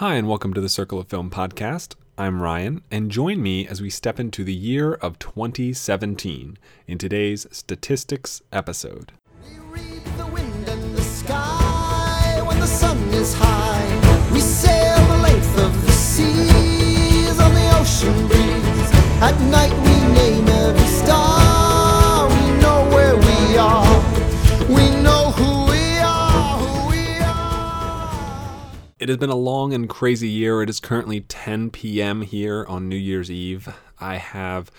Hi, and welcome to the Circle of Film podcast. I'm Ryan, and join me as we step into the year of 2017 in today's statistics episode. We read the wind and the sky when the sun is high. We sail the length of the seas on the ocean breeze. At night we name every star. It has been a long and crazy year. It is currently 10 p.m. here on New Year's Eve. I have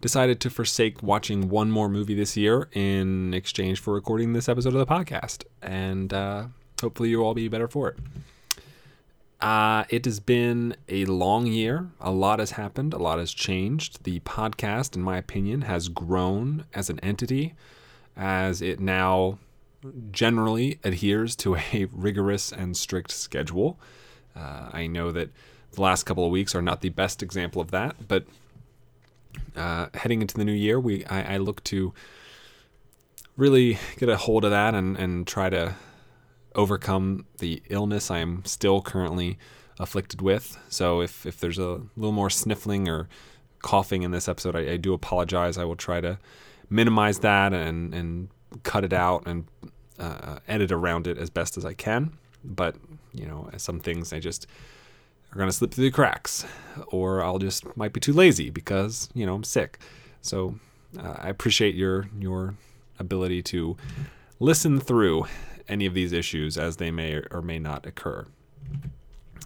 decided to forsake watching one more movie this year in exchange for recording this episode of the podcast, and uh, hopefully you'll all be better for it. Uh, it has been a long year. A lot has happened. A lot has changed. The podcast, in my opinion, has grown as an entity, as it now generally adheres to a rigorous and strict schedule. Uh, I know that the last couple of weeks are not the best example of that, but uh, heading into the new year, we I, I look to really get a hold of that and, and try to overcome the illness I am still currently afflicted with. So if, if there's a little more sniffling or coughing in this episode, I, I do apologize. I will try to minimize that and, and cut it out and uh, edit around it as best as I can. But, you know, some things I just are to slip through the cracks, or I'll just might be too lazy because, you know, I'm sick. So uh, I appreciate your your ability to listen through any of these issues as they may or may not occur.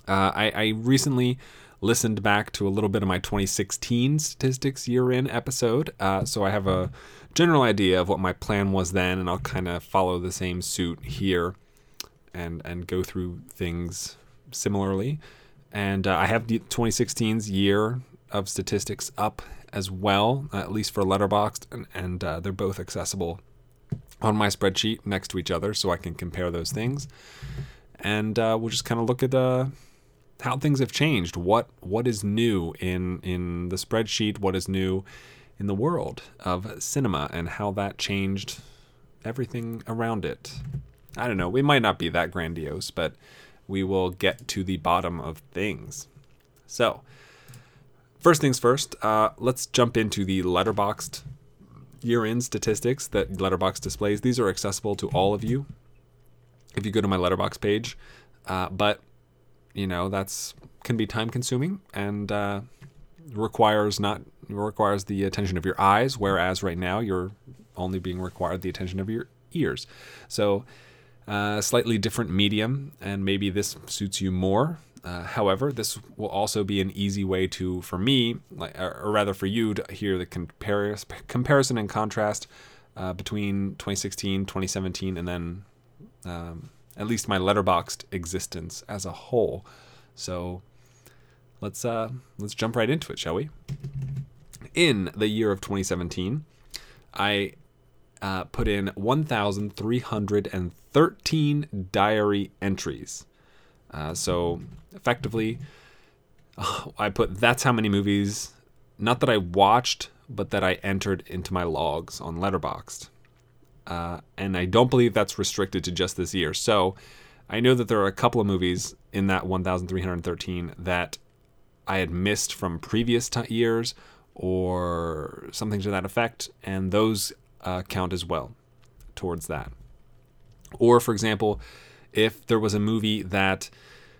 Uh, I, I recently listened back to a little bit of my 2016 statistics year in episode, uh, so I have a general idea of what my plan was then, and I'll kind of follow the same suit here and and go through things similarly. And uh, I have the 2016's year of statistics up as well, at least for Letterboxd, and, and uh, they're both accessible on my spreadsheet next to each other, so I can compare those things. And uh, we'll just kind of look at uh, how things have changed. What what is new in in the spreadsheet? What is new in the world of cinema, and how that changed everything around it. I don't know. We might not be that grandiose, but we will get to the bottom of things. So, first things first, uh, let's jump into the Letterboxd year end statistics that Letterbox displays. These are accessible to all of you if you go to my Letterbox page. Uh, but, you know, that's can be time consuming and uh, requires not requires the attention of your eyes, whereas right now you're only being required the attention of your ears. So, uh, slightly different medium, and maybe this suits you more. Uh, however, this will also be an easy way to, for me, like, or rather for you, to hear the comparis- comparison and contrast uh, between 2016, 2017, and then um, at least my Letterboxd existence as a whole. So let's uh, let's jump right into it, shall we? In the year of 2017, I uh, put in 1,313 diary entries. Uh, so effectively, I put that's how many movies, not that I watched, but that I entered into my logs on Letterboxd. Uh, and I don't believe that's restricted to just this year. So I know that there are a couple of movies in that 1,313 that I had missed from previous t- years or something to that effect, and those uh, count as well towards that. Or, for example, if there was a movie that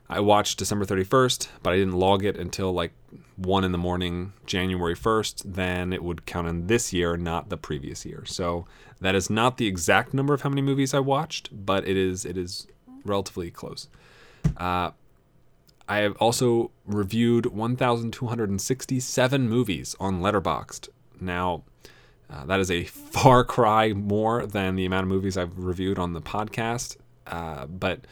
I watched December 31st, but I didn't log it until like 1 in the morning, January 1st, then it would count in this year, not the previous year. So that is not the exact number of how many movies I watched, but it is it is relatively close. Uh, I have also reviewed 1,267 movies on Letterboxd. Now, uh, that is a far cry more than the amount of movies I've reviewed on the podcast. Uh, but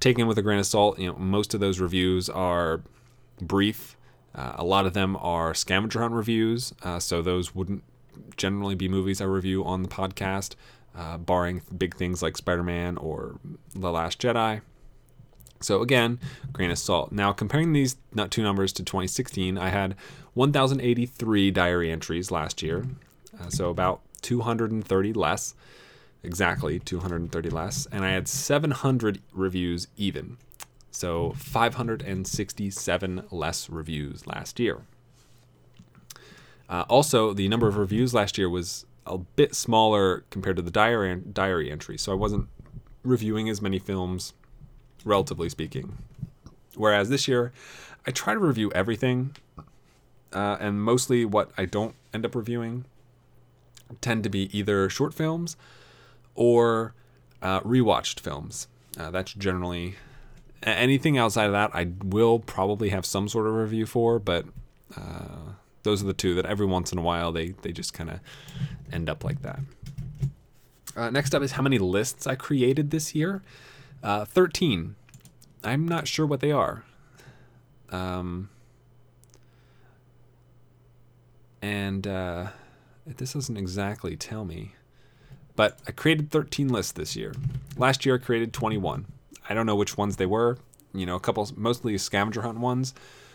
taken with a grain of salt, you know, most of those reviews are brief. Uh, a lot of them are scavenger hunt reviews, uh, so those wouldn't generally be movies I review on the podcast, uh, barring big things like Spider-Man or The Last Jedi. So again, grain of salt. Now comparing these two numbers to 2016, I had 1,083 diary entries last year, uh, so about 230 less, exactly 230 less, and I had 700 reviews even. So 567 less reviews last year. Uh, also, the number of reviews last year was a bit smaller compared to the diary, diary entry, so I wasn't reviewing as many films, relatively speaking. Whereas this year, I try to review everything, uh, and mostly what I don't end up reviewing tend to be either short films or uh, rewatched films. Uh, that's generally anything outside of that. I will probably have some sort of review for, but uh, those are the two that every once in a while they they just kind of end up like that. Uh, next up is how many lists I created this year. Uh, Thirteen. I'm not sure what they are. Um, and uh, this doesn't exactly tell me. But I created 13 lists this year. Last year I created 21. I don't know which ones they were. You know, a couple, mostly scavenger hunt ones,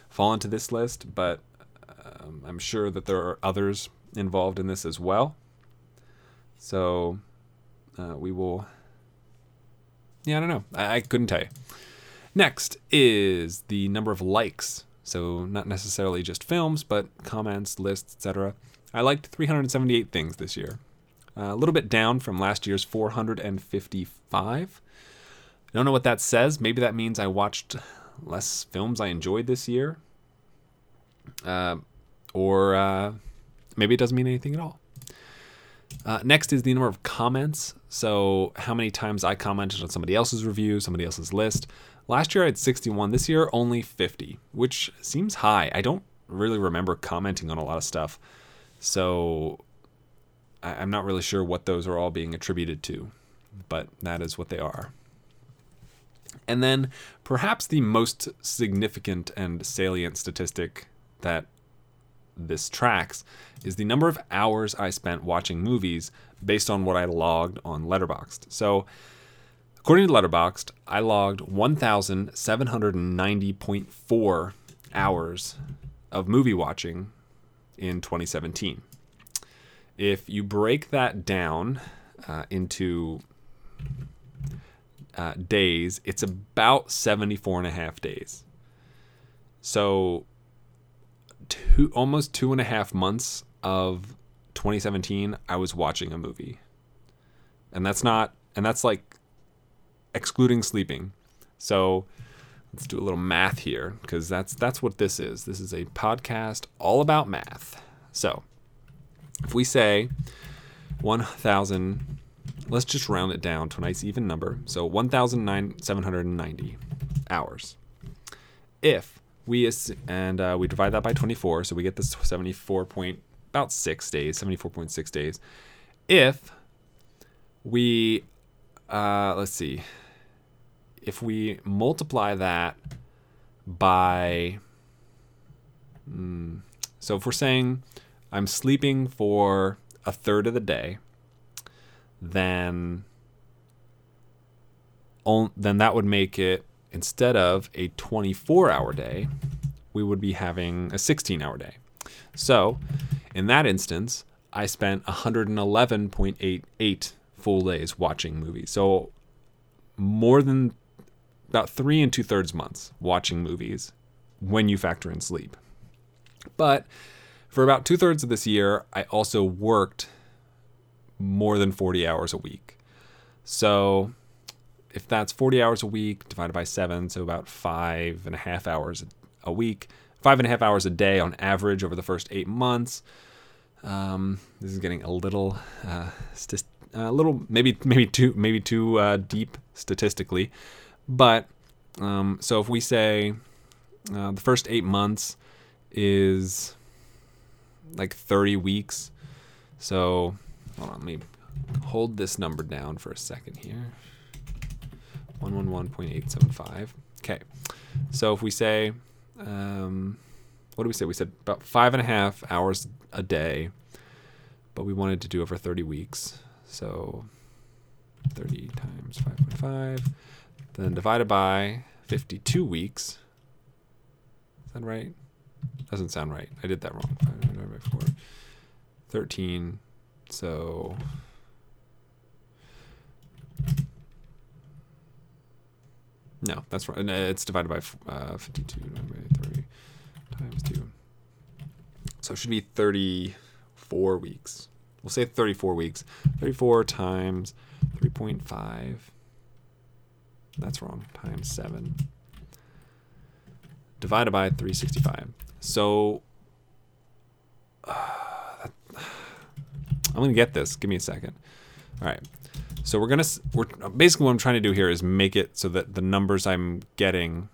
fall into this list, but um, I'm sure that there are others involved in this as well. So uh, we will. Yeah, I don't know. I, I couldn't tell you. Next is the number of likes. So not necessarily just films, but comments, lists, etc. I liked 378 things this year. Uh, a little bit down from last year's 455. I don't know what that says. Maybe that means I watched less films I enjoyed this year. Uh, or uh, maybe it doesn't mean anything at all. Uh, next is the number of comments. So, how many times I commented on somebody else's review, somebody else's list. Last year I had 61. This year, only 50, which seems high. I don't really remember commenting on a lot of stuff. So, I- I'm not really sure what those are all being attributed to, but that is what they are. And then, perhaps the most significant and salient statistic that this tracks is the number of hours I spent watching movies based on what I logged on Letterboxd. So, according to Letterboxd, I logged 1,790.4 hours of movie watching in 2017. If you break that down uh, into uh, days, it's about 74 and a half days. So, two, almost two and a half months of 2017, I was watching a movie. And that's not, and that's like excluding sleeping. So, let's do a little math here because that's that's what this is. This is a podcast all about math. So, if we say 1,000, let's just round it down to a nice even number. So 1,790 hours. If we and uh, we divide that by 24, so we get this 74 point about six days, 74.6 days. If we uh, let's see, if we multiply that by mm, so if we're saying I'm sleeping for a third of the day, then on, then that would make it instead of a 24 hour day, we would be having a 16 hour day. So, in that instance, I spent 111.88 full days watching movies. So, more than about three and two thirds months watching movies when you factor in sleep. But for about two thirds of this year, I also worked more than 40 hours a week. So if that's 40 hours a week divided by seven, so about five and a half hours a week, five and a half hours a day on average over the first eight months. Um, this is getting a little, uh, st- a little maybe maybe too maybe too uh, deep statistically, but um, so if we say uh, the first eight months is like 30 weeks, so hold on, let me hold this number down for a second here. 111.875. Okay. So if we say, um, what do we say? We said about five and a half hours a day, but we wanted to do over 30 weeks. So 30 times 5.5, then divided by 52 weeks. Is that right? Doesn't sound right. I did that wrong. 5 divided by 4. 13. So No, that's right. No, It's divided by uh, 52 divided by 30 times 2. So it should be 34 weeks. We'll say 34 weeks. 34 times 3.5. That's wrong. Times 7. Divided by 365. So uh, that- I'm going to get this. Give me a second. All right. So we're gonna we're basically what I'm trying to do here is make it so that the numbers I'm getting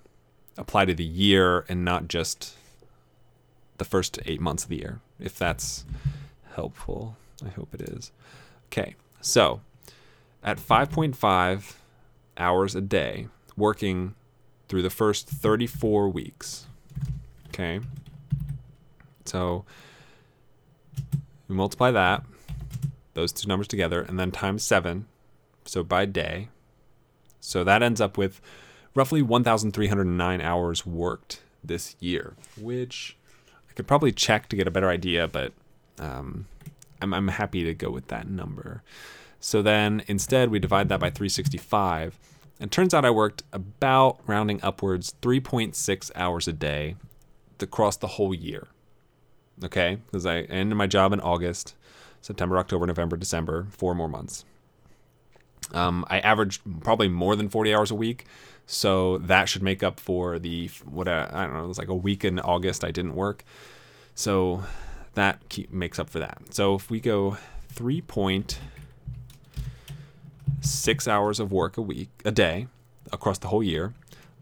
apply to the year and not just the first eight months of the year. If that's helpful, I hope it is. Okay, so at 5.5 hours a day, working through the first 34 weeks. Okay, so we multiply that those two numbers together and then times seven so by day. So that ends up with roughly 1,309 hours worked this year, which I could probably check to get a better idea, but um, I'm, I'm happy to go with that number. So then instead, we divide that by 365. And turns out I worked about rounding upwards 3.6 hours a day across the whole year. Okay? Because I ended my job in August, September, October, November, December, four more months. Um, I averaged probably more than 40 hours a week. So that should make up for the, what, I I don't know, it was like a week in August I didn't work. So that keep, makes up for that. So if we go 3.6 hours of work a week, a day, across the whole year,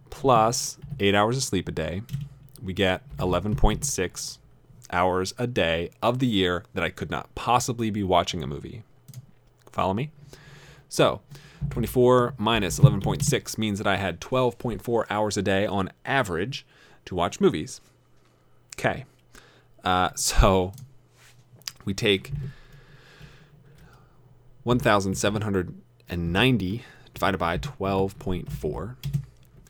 plus eight hours of sleep a day, we get 11.6 hours a day of the year that I could not possibly be watching a movie. Follow me? So, 24 minus 11.6 means that I had 12.4 hours a day on average to watch movies. Okay. Uh, so, we take 1,790 divided by 12.4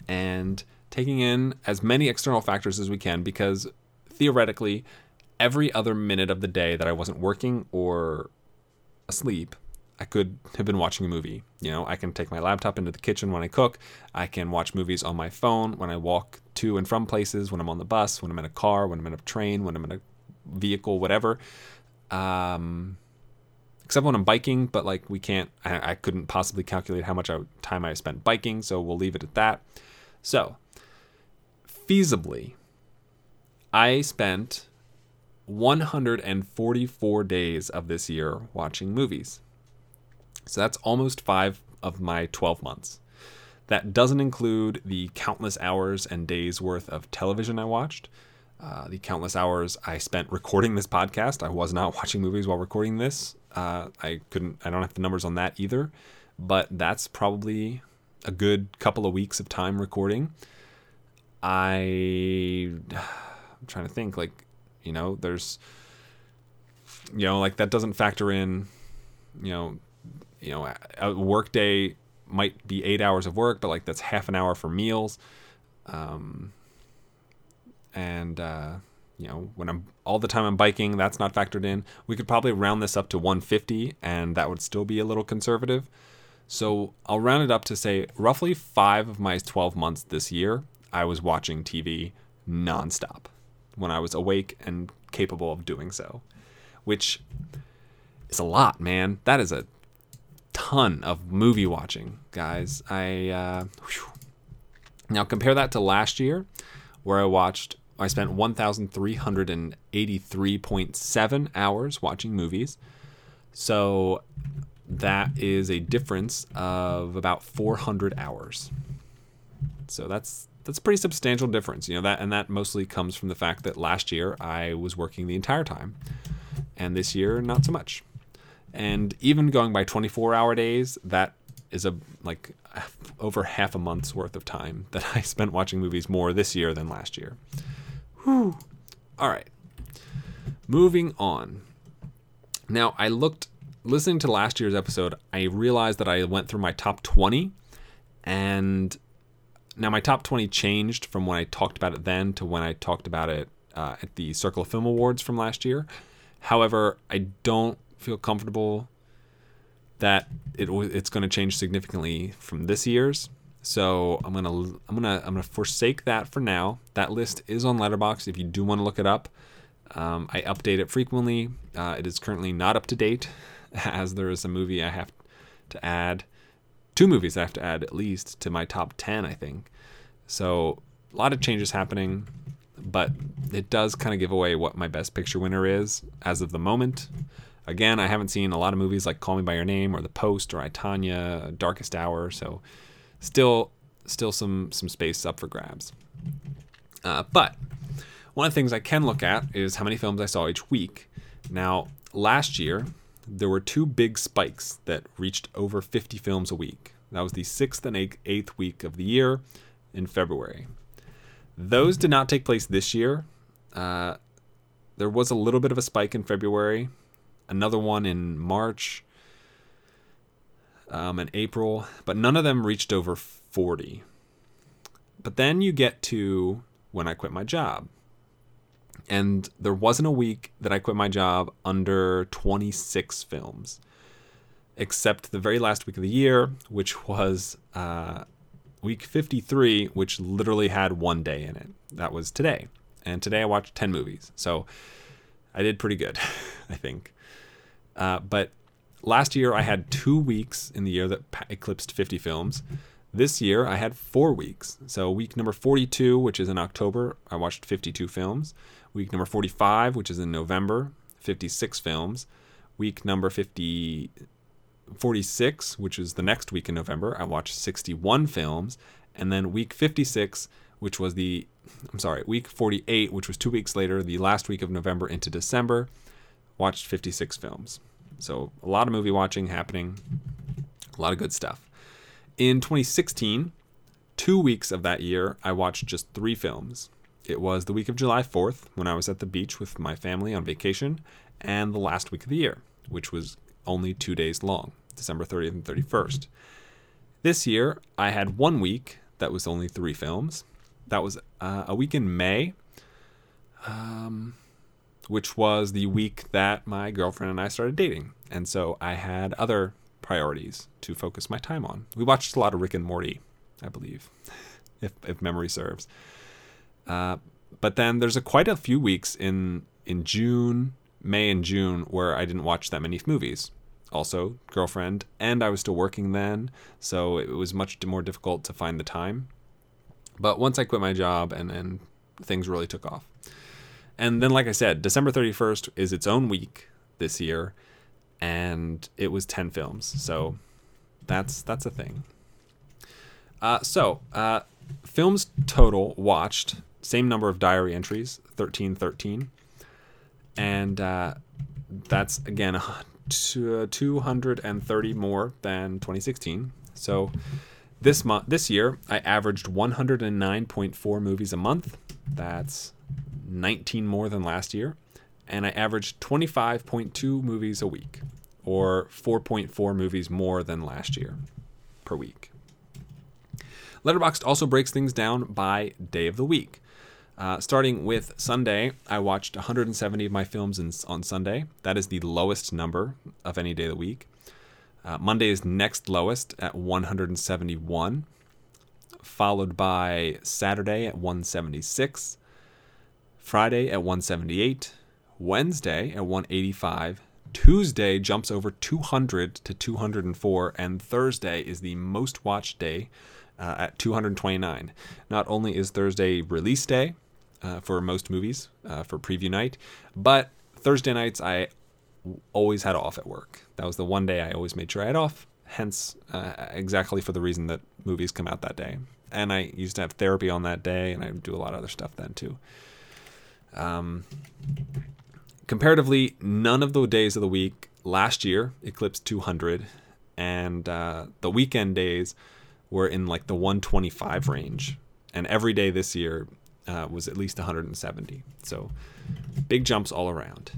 and taking in as many external factors as we can because theoretically, every other minute of the day that I wasn't working or asleep, I could have been watching a movie. You know, I can take my laptop into the kitchen when I cook. I can watch movies on my phone when I walk to and from places, when I'm on the bus, when I'm in a car, when I'm in a train, when I'm in a vehicle, whatever. Um, except when I'm biking, but like we can't, I, I couldn't possibly calculate how much I, time I spent biking, so we'll leave it at that. So, feasibly, I spent 144 days of this year watching movies. So that's almost five of my 12 months. That doesn't include the countless hours and days worth of television I watched, uh, the countless hours I spent recording this podcast. I was not watching movies while recording this. Uh, I couldn't, I don't have the numbers on that either, but that's probably a good couple of weeks of time recording. I, I'm trying to think, like, you know, there's, you know, like that doesn't factor in, you know, you know, a- work day might be eight hours of work, but like that's half an hour for meals. Um, and, uh, you know, when I'm all the time I'm biking, that's not factored in. We could probably round this up to 150, and that would still be a little conservative. So I'll round it up to say roughly five of my 12 months this year, I was watching TV nonstop when I was awake and capable of doing so, which is a lot, man. That is a ton of movie watching, guys. I uh, now compare that to last year, where I watched. I spent 1,383.7 hours watching movies. So that is a difference of about 400 hours. So that's that's a pretty substantial difference, you know that, and that mostly comes from the fact that last year I was working the entire time, and this year not so much. And even going by 24-hour days, that is a like over half a month's worth of time that I spent watching movies more this year than last year. Whew. All right, moving on. Now I looked listening to last year's episode, I realized that I went through my top 20 and now my top 20 changed from when I talked about it then to when I talked about it uh, at the Circle of Film Awards from last year. However, I don't feel comfortable that it it's going to change significantly from this year's. So I'm gonna I'm gonna I'm gonna forsake that for now. That list is on Letterbox. if you do want to look it up. Um, I update it frequently. Uh, it is currently not up to date, as there is a movie I have to add, two movies I have to add at least to my top ten, I think. So a lot of changes happening, but it does kind of give away what my best picture winner is as of the moment. Again, I haven't seen a lot of movies like Call Me by Your Name or The Post or I Tonya, Darkest Hour, so still still some some space up for grabs. Uh, but one of the things I can look at is how many films I saw each week. Now, last year there were two big spikes that reached over 50 films a week. That was the sixth and eighth week of the year in February. Those did not take place this year. Uh, there was a little bit of a spike in February, another one in March, um, and April, but none of them reached over 40. But then you get to when I quit my job. And there wasn't a week that I quit my job under 26 films, except the very last week of the year, which was uh, week 53, which literally had one day in it. That was today. And today I watched 10 movies. So I did pretty good, I think. Uh, but last year I had two weeks in the year that eclipsed 50 films. This year I had four weeks. So week number 42, which is in October, I watched 52 films. Week number 45, which is in November, 56 films. Week number 50, 46, which is the next week in November, I watched 61 films. And then week 56, which was the, I'm sorry, week 48, which was two weeks later, the last week of November into December, watched 56 films. So a lot of movie watching happening, a lot of good stuff. In 2016, two weeks of that year, I watched just three films. It was the week of July 4th when I was at the beach with my family on vacation, and the last week of the year, which was only two days long, December 30th and 31st. This year, I had one week that was only three films. That was uh, a week in May. Um, which was the week that my girlfriend and I started dating. And so I had other priorities to focus my time on. We watched a lot of Rick and Morty, I believe, if, if memory serves. Uh, but then there's a quite a few weeks in in June, May and June where I didn't watch that many movies. Also, girlfriend, and I was still working then, so it was much more difficult to find the time. But once I quit my job and then things really took off. And then, like I said, December 31st is its own week this year, and it was 10 films. So that's that's a thing. Uh, so, uh, films total watched, same number of diary entries, 1313. And uh, that's, again, 230 more than 2016. So this month, this year, I averaged 109.4 movies a month. That's 19 more than last year, and I averaged 25.2 movies a week, or 4.4 movies more than last year per week. Letterboxd also breaks things down by day of the week. Uh, starting with Sunday, I watched 170 of my films in, on Sunday. That is the lowest number of any day of the week. Uh, Monday is next lowest at 171, followed by Saturday at 176, Friday at 178, Wednesday at 185, Tuesday jumps over 200 to 204, and Thursday is the most watched day uh, at 229. Not only is Thursday release day uh, for most movies uh, for preview night, but Thursday nights I always had off at work. That was the one day I always made sure I had off, hence, uh, exactly for the reason that movies come out that day. And I used to have therapy on that day, and I do a lot of other stuff then too. Um, comparatively, none of the days of the week last year eclipsed 200, and uh, the weekend days were in like the 125 range, and every day this year uh, was at least 170. So big jumps all around.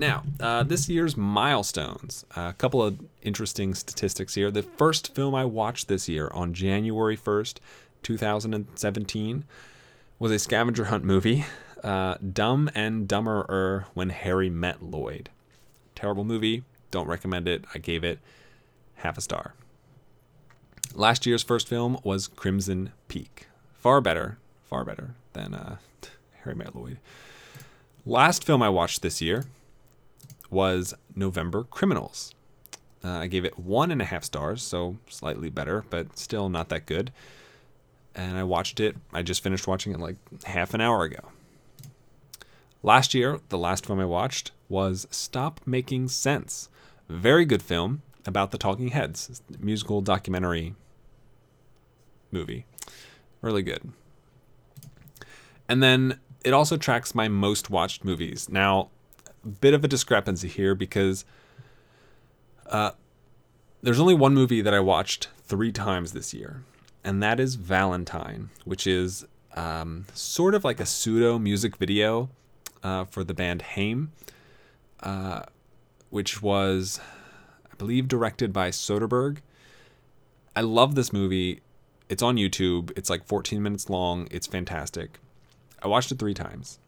Now, uh, this year's milestones. A couple of interesting statistics here. The first film I watched this year on January 1st, 2017, was a scavenger hunt movie uh, Dumb and Dumberer When Harry Met Lloyd. Terrible movie. Don't recommend it. I gave it half a star. Last year's first film was Crimson Peak. Far better, far better than uh, Harry Met Lloyd. Last film I watched this year was November Criminals. Uh, I gave it one and a half stars, so slightly better, but still not that good. And I watched it, I just finished watching it like half an hour ago. Last year, the last film I watched was Stop Making Sense. Very good film about the Talking Heads, musical documentary movie. Really good. And then it also tracks my most watched movies. Now, bit of a discrepancy here because uh, there's only one movie that I watched three times this year, and that is Valentine, which is um, sort of like a pseudo music video uh, for the band Haim, uh, which was, I believe, directed by Soderbergh. I love this movie. It's on YouTube. It's like 14 minutes long. It's fantastic. I watched it three times.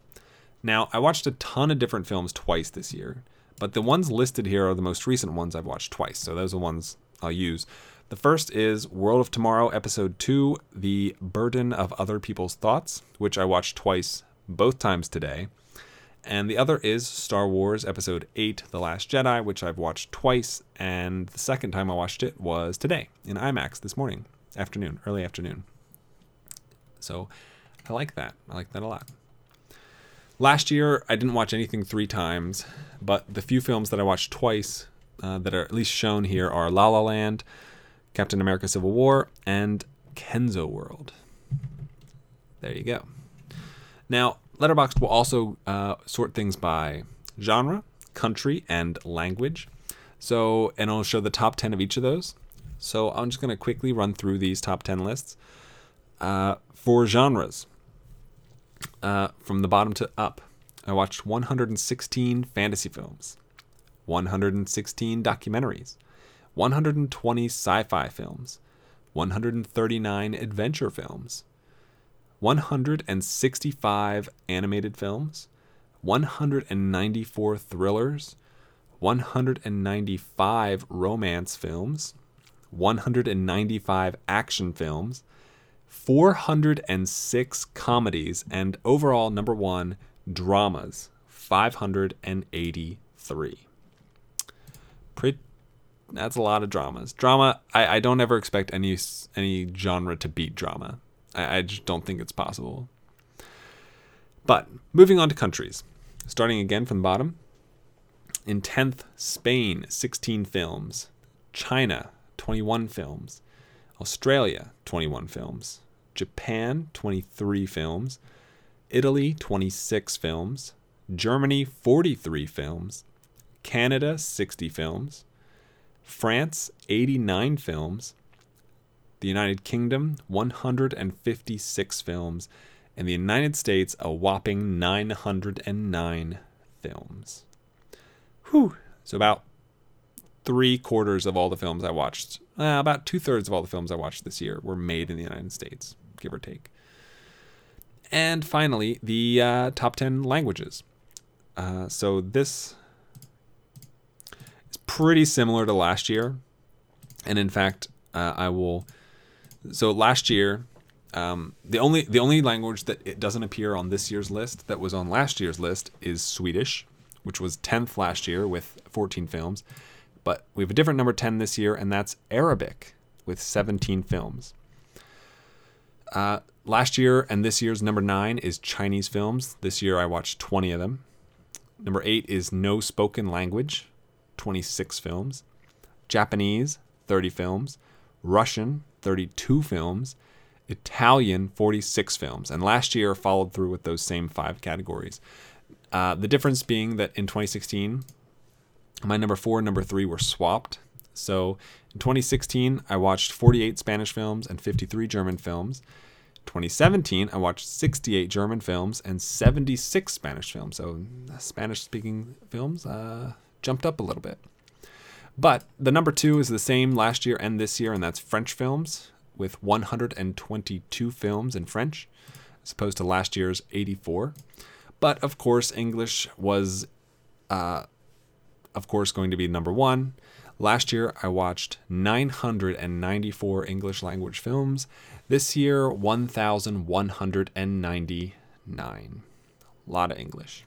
Now, I watched a ton of different films twice this year, but the ones listed here are the most recent ones I've watched twice, so those are the ones I'll use. The first is World of Tomorrow, Episode 2, The Burden of Other People's Thoughts, which I watched twice, both times today. And the other is Star Wars Episode 8, The Last Jedi, which I've watched twice, and the second time I watched it was today in IMAX this morning, afternoon, early afternoon. So I like that. I like that a lot. Last year, I didn't watch anything three times, but the few films that I watched twice uh, that are at least shown here are La La Land, Captain America Civil War, and Kenzo World. There you go. Now, Letterboxd will also uh, sort things by genre, country, and language. So, and it'll show the top 10 of each of those. So, I'm just going to quickly run through these top 10 lists. Uh, for genres, uh, from the bottom to up, I watched 116 fantasy films, 116 documentaries, 120 sci fi films, 139 adventure films, 165 animated films, 194 thrillers, 195 romance films, 195 action films, 406 comedies, and overall, number one, dramas, 583. Pretty, that's a lot of dramas. Drama, I, I don't ever expect any any genre to beat drama. I, I just don't think it's possible. But moving on to countries, starting again from the bottom. In 10th, Spain, 16 films. China, 21 films. Australia, 21 films. Japan, 23 films. Italy, 26 films. Germany, 43 films. Canada, 60 films. France, 89 films. The United Kingdom, 156 films. And the United States, a whopping 909 films. Whew. So about three quarters of all the films I watched, uh, about two thirds of all the films I watched this year were made in the United States, give or take. And finally, the uh, top 10 languages. Uh, so this is pretty similar to last year. And in fact, uh, I will. So last year, um, the only the only language that it doesn't appear on this year's list that was on last year's list is Swedish, which was 10th last year with 14 films. But we have a different number 10 this year, and that's Arabic with 17 films. Uh, last year and this year's number nine is Chinese films. This year I watched 20 of them. Number eight is No Spoken Language, 26 films. Japanese, 30 films. Russian, 32 films. Italian, 46 films. And last year followed through with those same five categories. Uh, the difference being that in 2016, my number four and number three were swapped. So in 2016, I watched 48 Spanish films and 53 German films. 2017, I watched 68 German films and 76 Spanish films. So Spanish speaking films uh, jumped up a little bit. But the number two is the same last year and this year, and that's French films with 122 films in French, as opposed to last year's 84. But of course, English was, uh, of course, going to be number one. Last year, I watched 994 English language films. This year, 1,199. A lot of English.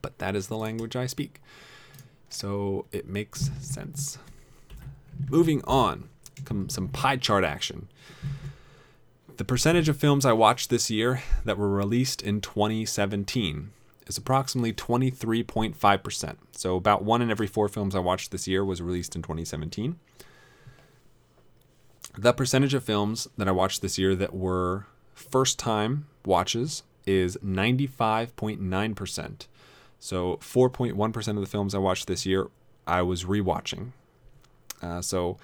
But that is the language I speak. So it makes sense. Moving on, some pie chart action. The percentage of films I watched this year that were released in 2017 is approximately 23.5%. So about one in every four films I watched this year was released in 2017. The percentage of films that I watched this year that were first time watches is 95.9%. So 4.1% of the films I watched this year I was rewatching. Uh, so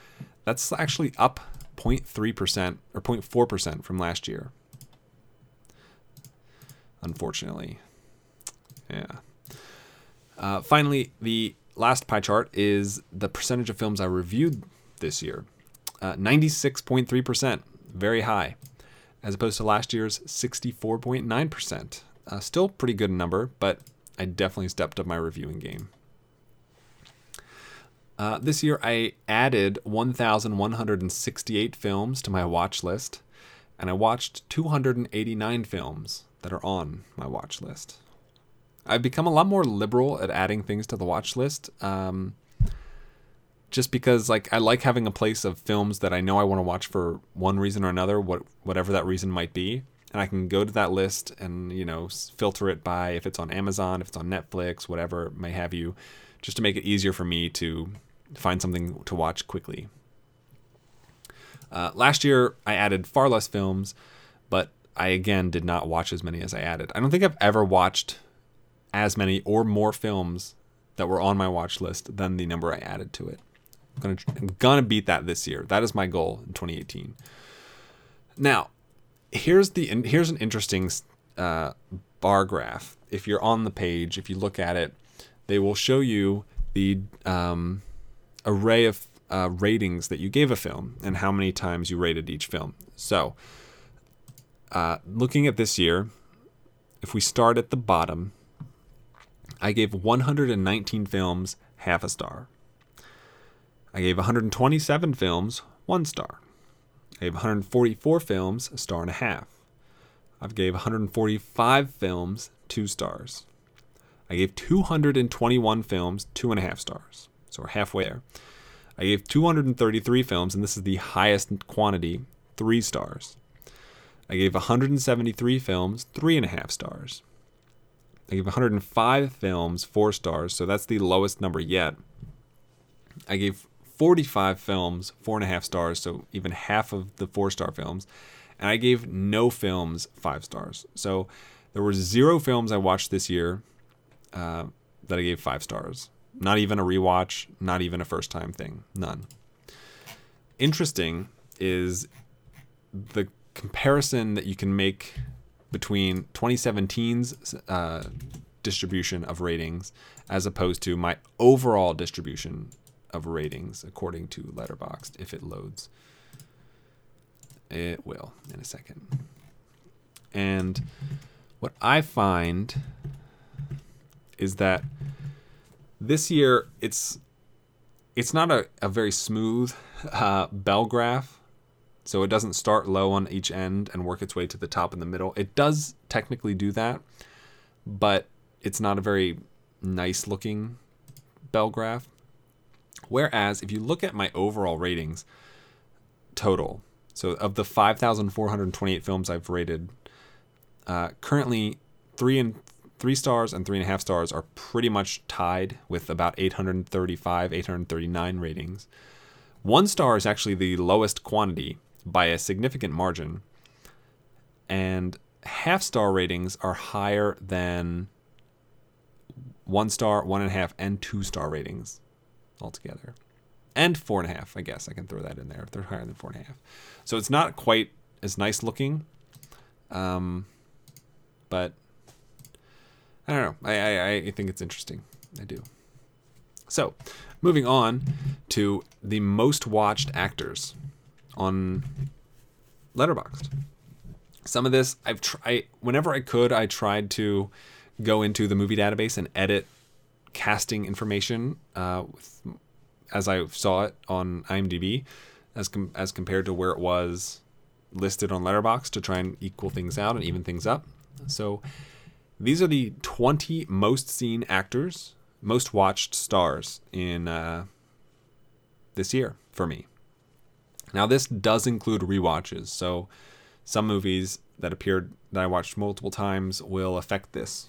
that's actually up 0.3% or 0.4% from last year. Unfortunately. Yeah. Uh, finally, the last pie chart is the percentage of films I reviewed this year. Uh, 96.3%, very high, as opposed to last year's 64.9%. Uh, still pretty good number, but I definitely stepped up my reviewing game. Uh, this year, I added 1,168 films to my watch list, and I watched 289 films that are on my watch list. I've become a lot more liberal at adding things to the watch list. Um, just because like I like having a place of films that I know I want to watch for one reason or another, what whatever that reason might be, and I can go to that list and you know filter it by if it's on Amazon, if it's on Netflix, whatever may have you, just to make it easier for me to find something to watch quickly. Uh, last year I added far less films, but I again did not watch as many as I added. I don't think I've ever watched as many or more films that were on my watch list than the number I added to it. I'm gonna, I'm gonna beat that this year. That is my goal in 2018. Now, here's the here's an interesting uh, bar graph. If you're on the page, if you look at it, they will show you the um, array of uh, ratings that you gave a film and how many times you rated each film. So, uh, looking at this year, if we start at the bottom, I gave 119 films half a star. I gave 127 films one star. I gave 144 films a star and a half. I've gave 145 films two stars. I gave 221 films two and a half stars. So we're halfway there. I gave 233 films, and this is the highest quantity, three stars. I gave 173 films three and a half stars. I gave 105 films four stars, so that's the lowest number yet. I gave 45 films four and a half stars, so even half of the four star films. And I gave no films five stars. So there were zero films I watched this year uh, that I gave five stars. Not even a rewatch, not even a first time thing. None. Interesting is the comparison that you can make between 2017's uh, distribution of ratings as opposed to my overall distribution of ratings according to Letterboxd if it loads. It will in a second. And what I find is that this year it's it's not a, a very smooth uh, bell graph so it doesn't start low on each end and work its way to the top in the middle. It does technically do that, but it's not a very nice looking bell graph. Whereas if you look at my overall ratings total, so of the 5,428 films I've rated, uh, currently three and three stars and three and a half stars are pretty much tied with about 835, 839 ratings. One star is actually the lowest quantity by a significant margin. And half star ratings are higher than one star, one and a half, and two star ratings altogether. And four and a half, I guess I can throw that in there. If they're higher than four and a half. So it's not quite as nice looking. Um, but I don't know. I, I, I think it's interesting. I do. So, moving on to the most watched actors on Letterboxd. Some of this I've tried whenever I could, I tried to go into the movie database and edit casting information uh, with as I saw it on IMDb, as com- as compared to where it was listed on Letterboxd to try and equal things out and even things up. So these are the 20 most seen actors, most watched stars in uh, this year for me. Now this does include rewatches, so some movies that appeared that I watched multiple times will affect this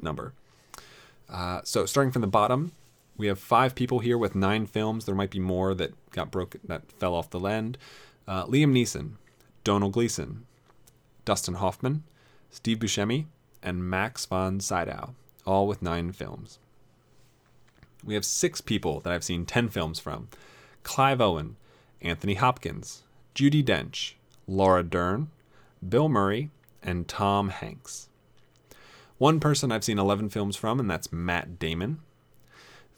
number. Uh, so starting from the bottom, we have five people here with nine films. There might be more that got broken that fell off the land. Uh, Liam Neeson, Domhnall Gleeson, Dustin Hoffman, Steve Buscemi, and Max von Sydow, all with nine films. We have six people that I've seen 10 films from Clive Owen, Anthony Hopkins, Judi Dench, Laura Dern, Bill Murray, and Tom Hanks. One person I've seen 11 films from, and that's Matt Damon.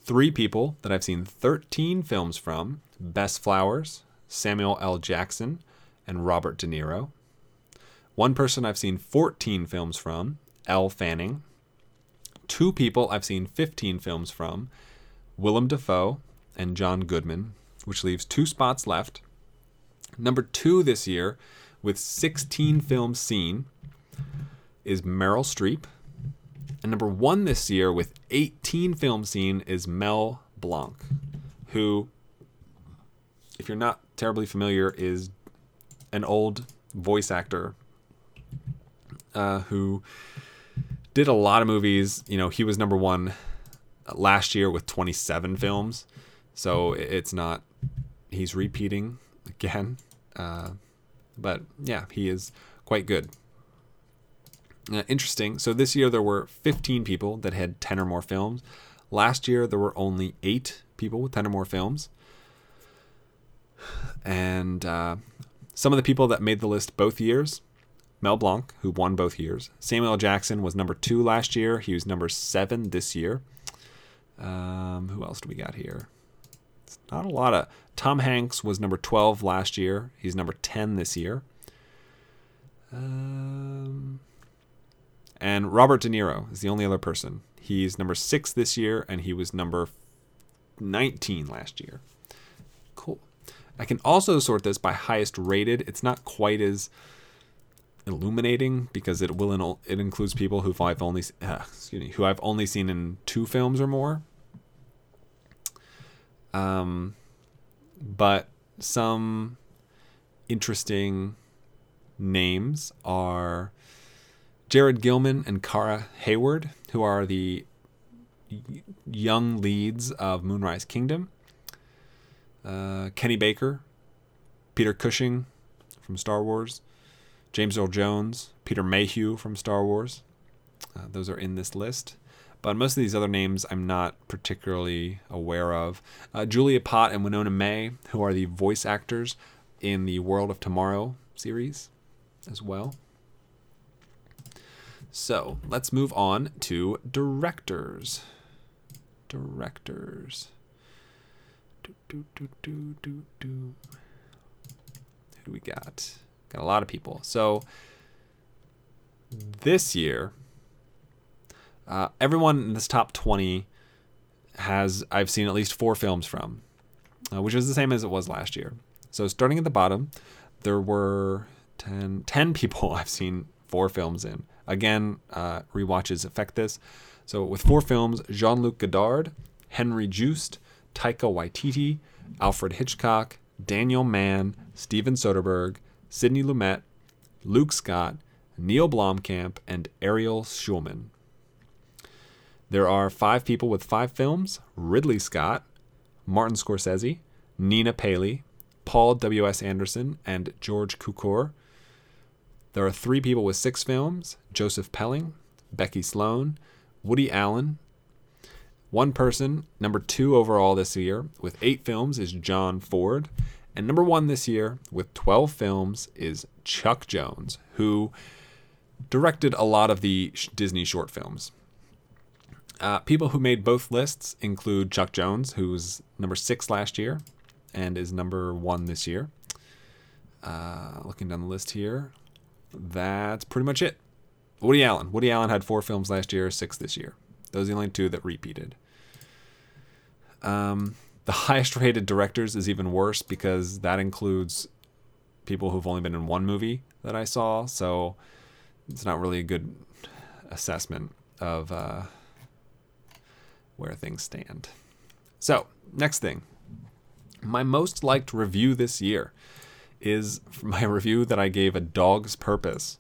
Three people that I've seen 13 films from Bess Flowers, Samuel L. Jackson, and Robert De Niro. One person I've seen 14 films from, Elle Fanning. Two people I've seen 15 films from, Willem Dafoe and John Goodman, which leaves two spots left. Number two this year, with 16 films seen, is Meryl Streep. And number one this year, with 18 films seen, is Mel Blanc, who, if you're not terribly familiar, is an old voice actor uh, who did a lot of movies. You know, he was number one last year with 27 films. So it's not, he's repeating again. Uh, but yeah, he is quite good. Uh, interesting. So this year there were 15 people that had 10 or more films. Last year there were only eight people with 10 or more films. And uh, some of the people that made the list both years Mel Blanc, who won both years. Samuel Jackson was number two last year. He was number seven this year. Um, who else do we got here? Not a lot of. Tom Hanks was number 12 last year. He's number 10 this year. Um, and Robert De Niro is the only other person. He's number six this year, and he was number 19 last year. Cool. I can also sort this by highest rated. It's not quite as illuminating because it will it includes people who I've only uh, excuse me who I've only seen in two films or more. Um, but some interesting names are Jared Gilman and Kara Hayward, who are the young leads of Moonrise Kingdom. Uh, Kenny Baker, Peter Cushing from Star Wars, James Earl Jones, Peter Mayhew from Star Wars. Uh, those are in this list. But most of these other names I'm not particularly aware of. Uh, Julia Pott and Winona Mae, who are the voice actors in the World of Tomorrow series as well. So let's move on to directors. Directors. Do, do, do, do, do, do. Who do we got? Got a lot of people. So this year, uh, everyone in this top 20 has I've seen at least four films from, uh, which is the same as it was last year. So starting at the bottom, there were 10, 10 people I've seen four films in. Again, uh, rewatches affect this. So with four films, Jean-Luc Godard, Henry Joost, Taika Waititi, Alfred Hitchcock, Daniel Mann, Steven Soderbergh, Sidney Lumet, Luke Scott, Neil Blomkamp, and Ariel Schulman. There are five people with five films Ridley Scott, Martin Scorsese, Nina Paley, Paul W.S. Anderson, and George Cukor. There are three people with six films Joseph Pelling, Becky Sloan, Woody Allen. One person, number two overall this year, with eight films, is John Ford. And number one this year, with 12 films, is Chuck Jones, who directed a lot of the Disney short films. Uh, people who made both lists include Chuck Jones, who was number six last year and is number one this year. Uh, looking down the list here, that's pretty much it. Woody Allen. Woody Allen had four films last year, six this year. Those are the only two that repeated. Um, The highest rated directors is even worse because that includes people who've only been in one movie that I saw. So it's not really a good assessment of uh, where things stand. So, next thing. My most liked review this year is my review that I gave A Dog's Purpose.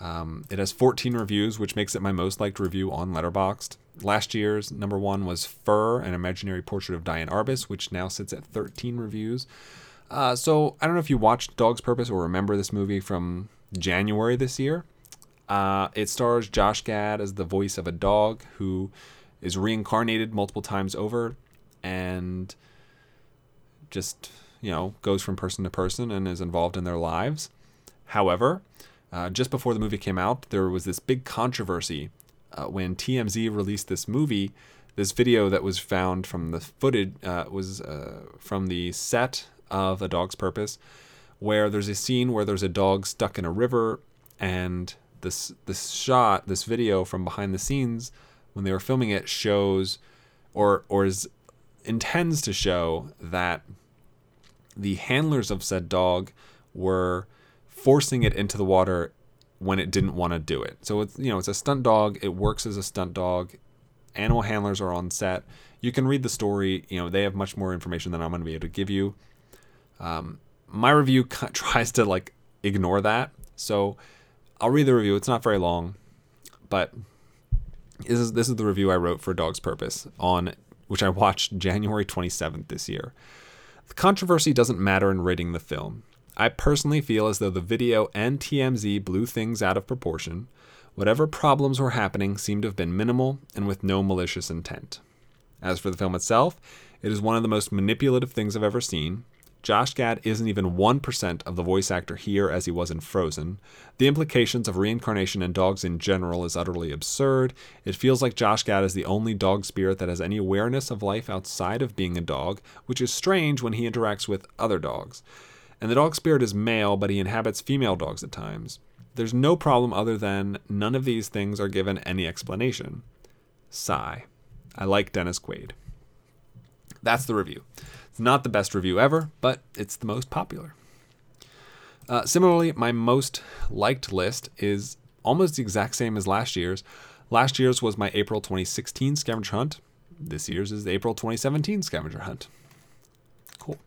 Um, it has 14 reviews, which makes it my most liked review on Letterboxd. Last year's number one was Fur, an imaginary portrait of Diane Arbus, which now sits at 13 reviews. Uh, so I don't know if you watched Dog's Purpose or remember this movie from January this year. Uh, it stars Josh Gad as the voice of a dog who is reincarnated multiple times over and just, you know, goes from person to person and is involved in their lives. However, uh, just before the movie came out, there was this big controversy uh, when TMZ released this movie. This video that was found from the footage uh, was uh, from the set of A Dog's Purpose, where there's a scene where there's a dog stuck in a river, and this this shot, this video from behind the scenes when they were filming it shows, or or is intends to show that the handlers of said dog were forcing it into the water when it didn't want to do it. So it's you know it's a stunt dog. It works as a stunt dog. Animal handlers are on set. You can read the story. You know they have much more information than I'm going to be able to give you. Um, my review tries to like ignore that. So I'll read the review. It's not very long, but this is this is the review I wrote for Dog's Purpose on which I watched January 27th this year. The controversy doesn't matter in rating the film. I personally feel as though the video and TMZ blew things out of proportion. Whatever problems were happening seemed to have been minimal and with no malicious intent. As for the film itself, it is one of the most manipulative things I've ever seen. Josh Gad isn't even 1% of the voice actor here as he was in Frozen. The implications of reincarnation in dogs in general is utterly absurd. It feels like Josh Gad is the only dog spirit that has any awareness of life outside of being a dog, which is strange when he interacts with other dogs. And the dog spirit is male, but he inhabits female dogs at times. There's no problem other than none of these things are given any explanation. Sigh. I like Dennis Quaid. That's the review. It's not the best review ever, but it's the most popular. Uh, similarly, my most liked list is almost the exact same as last year's. Last year's was my April 2016 scavenger hunt. This year's is the April 2017 scavenger hunt. Cool.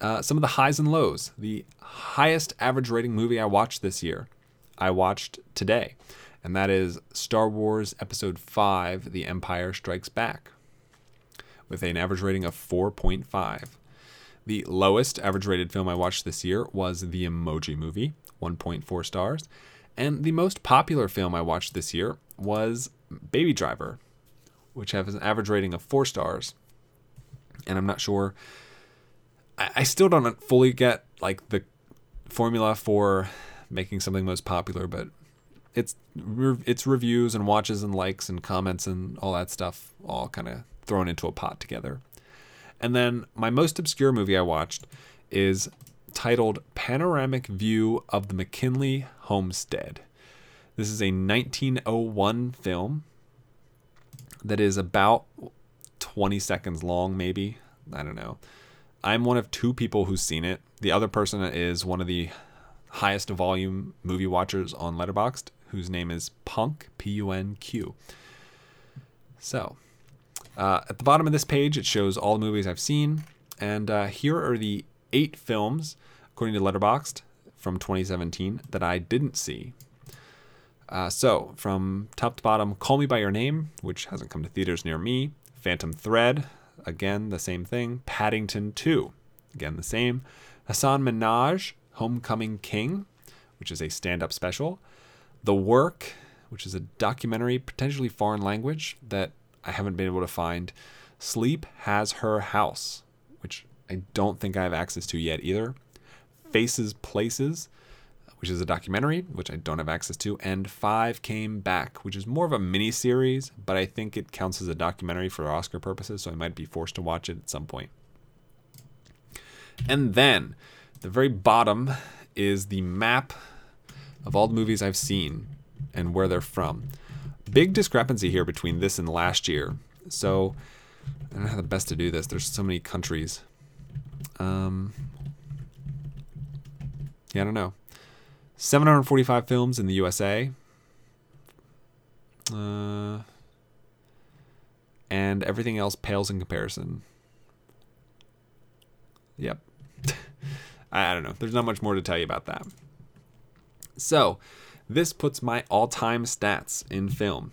Uh, some of the highs and lows. The highest average rating movie I watched this year, I watched today, and that is Star Wars Episode 5 The Empire Strikes Back with an average rating of 4.5. The lowest average rated film I watched this year was The Emoji Movie, 1.4 stars. And the most popular film I watched this year was Baby Driver, which has an average rating of 4 stars. And I'm not sure. I, I still don't fully get like the formula for making something most popular, but it's it's reviews and watches and likes and comments and all that stuff all kind of thrown into a pot together. And then my most obscure movie I watched is titled Panoramic View of the McKinley Homestead. This is a 1901 film that is about 20 seconds long, maybe. I don't know. I'm one of two people who's seen it. The other person is one of the highest volume movie watchers on Letterboxd, whose name is Punk, P U N Q. So, uh, at the bottom of this page, it shows all the movies I've seen, and uh, here are the eight films, according to Letterboxd, from 2017 that I didn't see. Uh, so, from top to bottom, Call Me by Your Name, which hasn't come to theaters near me. Phantom Thread, again the same thing. Paddington 2, again the same. Hasan Minhaj, Homecoming King, which is a stand-up special. The Work, which is a documentary, potentially foreign language that I haven't been able to find. Sleep has her house, which I don't think I have access to yet either. Faces Places, which is a documentary, which I don't have access to, and Five Came Back, which is more of a mini series, but I think it counts as a documentary for Oscar purposes, so I might be forced to watch it at some point. And then the very bottom is the map of all the movies I've seen and where they're from big discrepancy here between this and last year. So I don't know how the best to do this. There's so many countries. Um, yeah, I don't know. 745 films in the USA. Uh, and everything else pales in comparison. Yep. I, I don't know. There's not much more to tell you about that. So, this puts my all time stats in film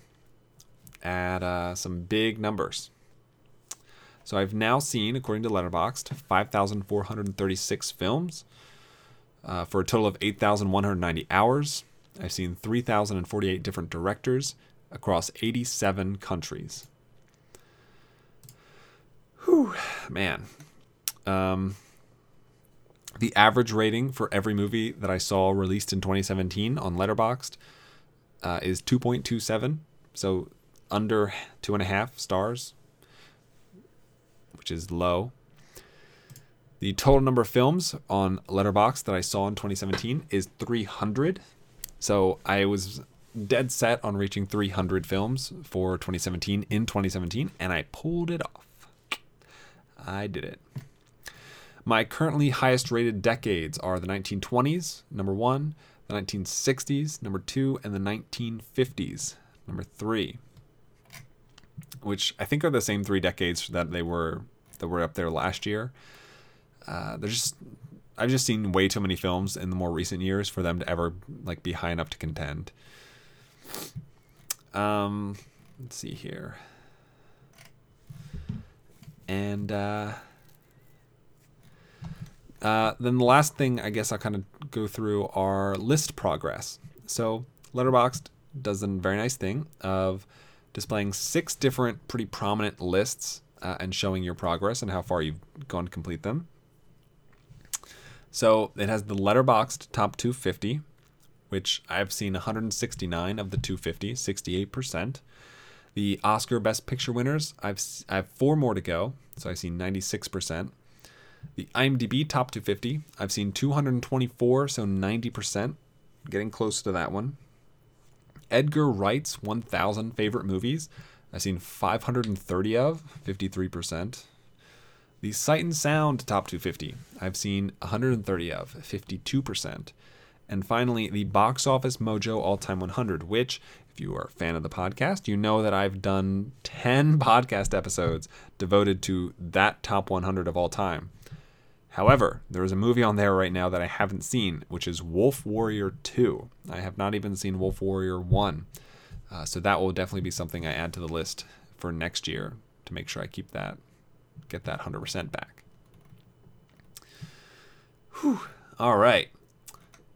at uh, some big numbers. So, I've now seen, according to Letterboxd, 5,436 films uh, for a total of 8,190 hours. I've seen 3,048 different directors across 87 countries. Whew, man. Um, the average rating for every movie that I saw released in 2017 on Letterboxd uh, is 2.27, so under two and a half stars, which is low. The total number of films on Letterboxd that I saw in 2017 is 300. So I was dead set on reaching 300 films for 2017 in 2017, and I pulled it off. I did it. My currently highest rated decades are the 1920s, number one, the 1960s, number two, and the 1950s, number three. Which I think are the same three decades that they were that were up there last year. Uh, there's just I've just seen way too many films in the more recent years for them to ever like be high enough to contend. Um, let's see here. And uh, uh, then the last thing I guess I'll kind of go through are list progress. So Letterboxd does a very nice thing of displaying six different pretty prominent lists uh, and showing your progress and how far you've gone to complete them. So it has the Letterboxd top 250, which I've seen 169 of the 250, 68%. The Oscar Best Picture winners, I've I have four more to go, so I've seen 96%. The IMDb Top 250, I've seen 224, so 90%, getting close to that one. Edgar Wright's 1,000 favorite movies, I've seen 530 of, 53%. The Sight and Sound Top 250, I've seen 130 of, 52%. And finally, the Box Office Mojo All Time 100, which, if you are a fan of the podcast, you know that I've done 10 podcast episodes devoted to that top 100 of all time. However, there is a movie on there right now that I haven't seen, which is Wolf Warrior 2. I have not even seen Wolf Warrior 1. Uh, so that will definitely be something I add to the list for next year to make sure I keep that get that 100% back. Whew. All right.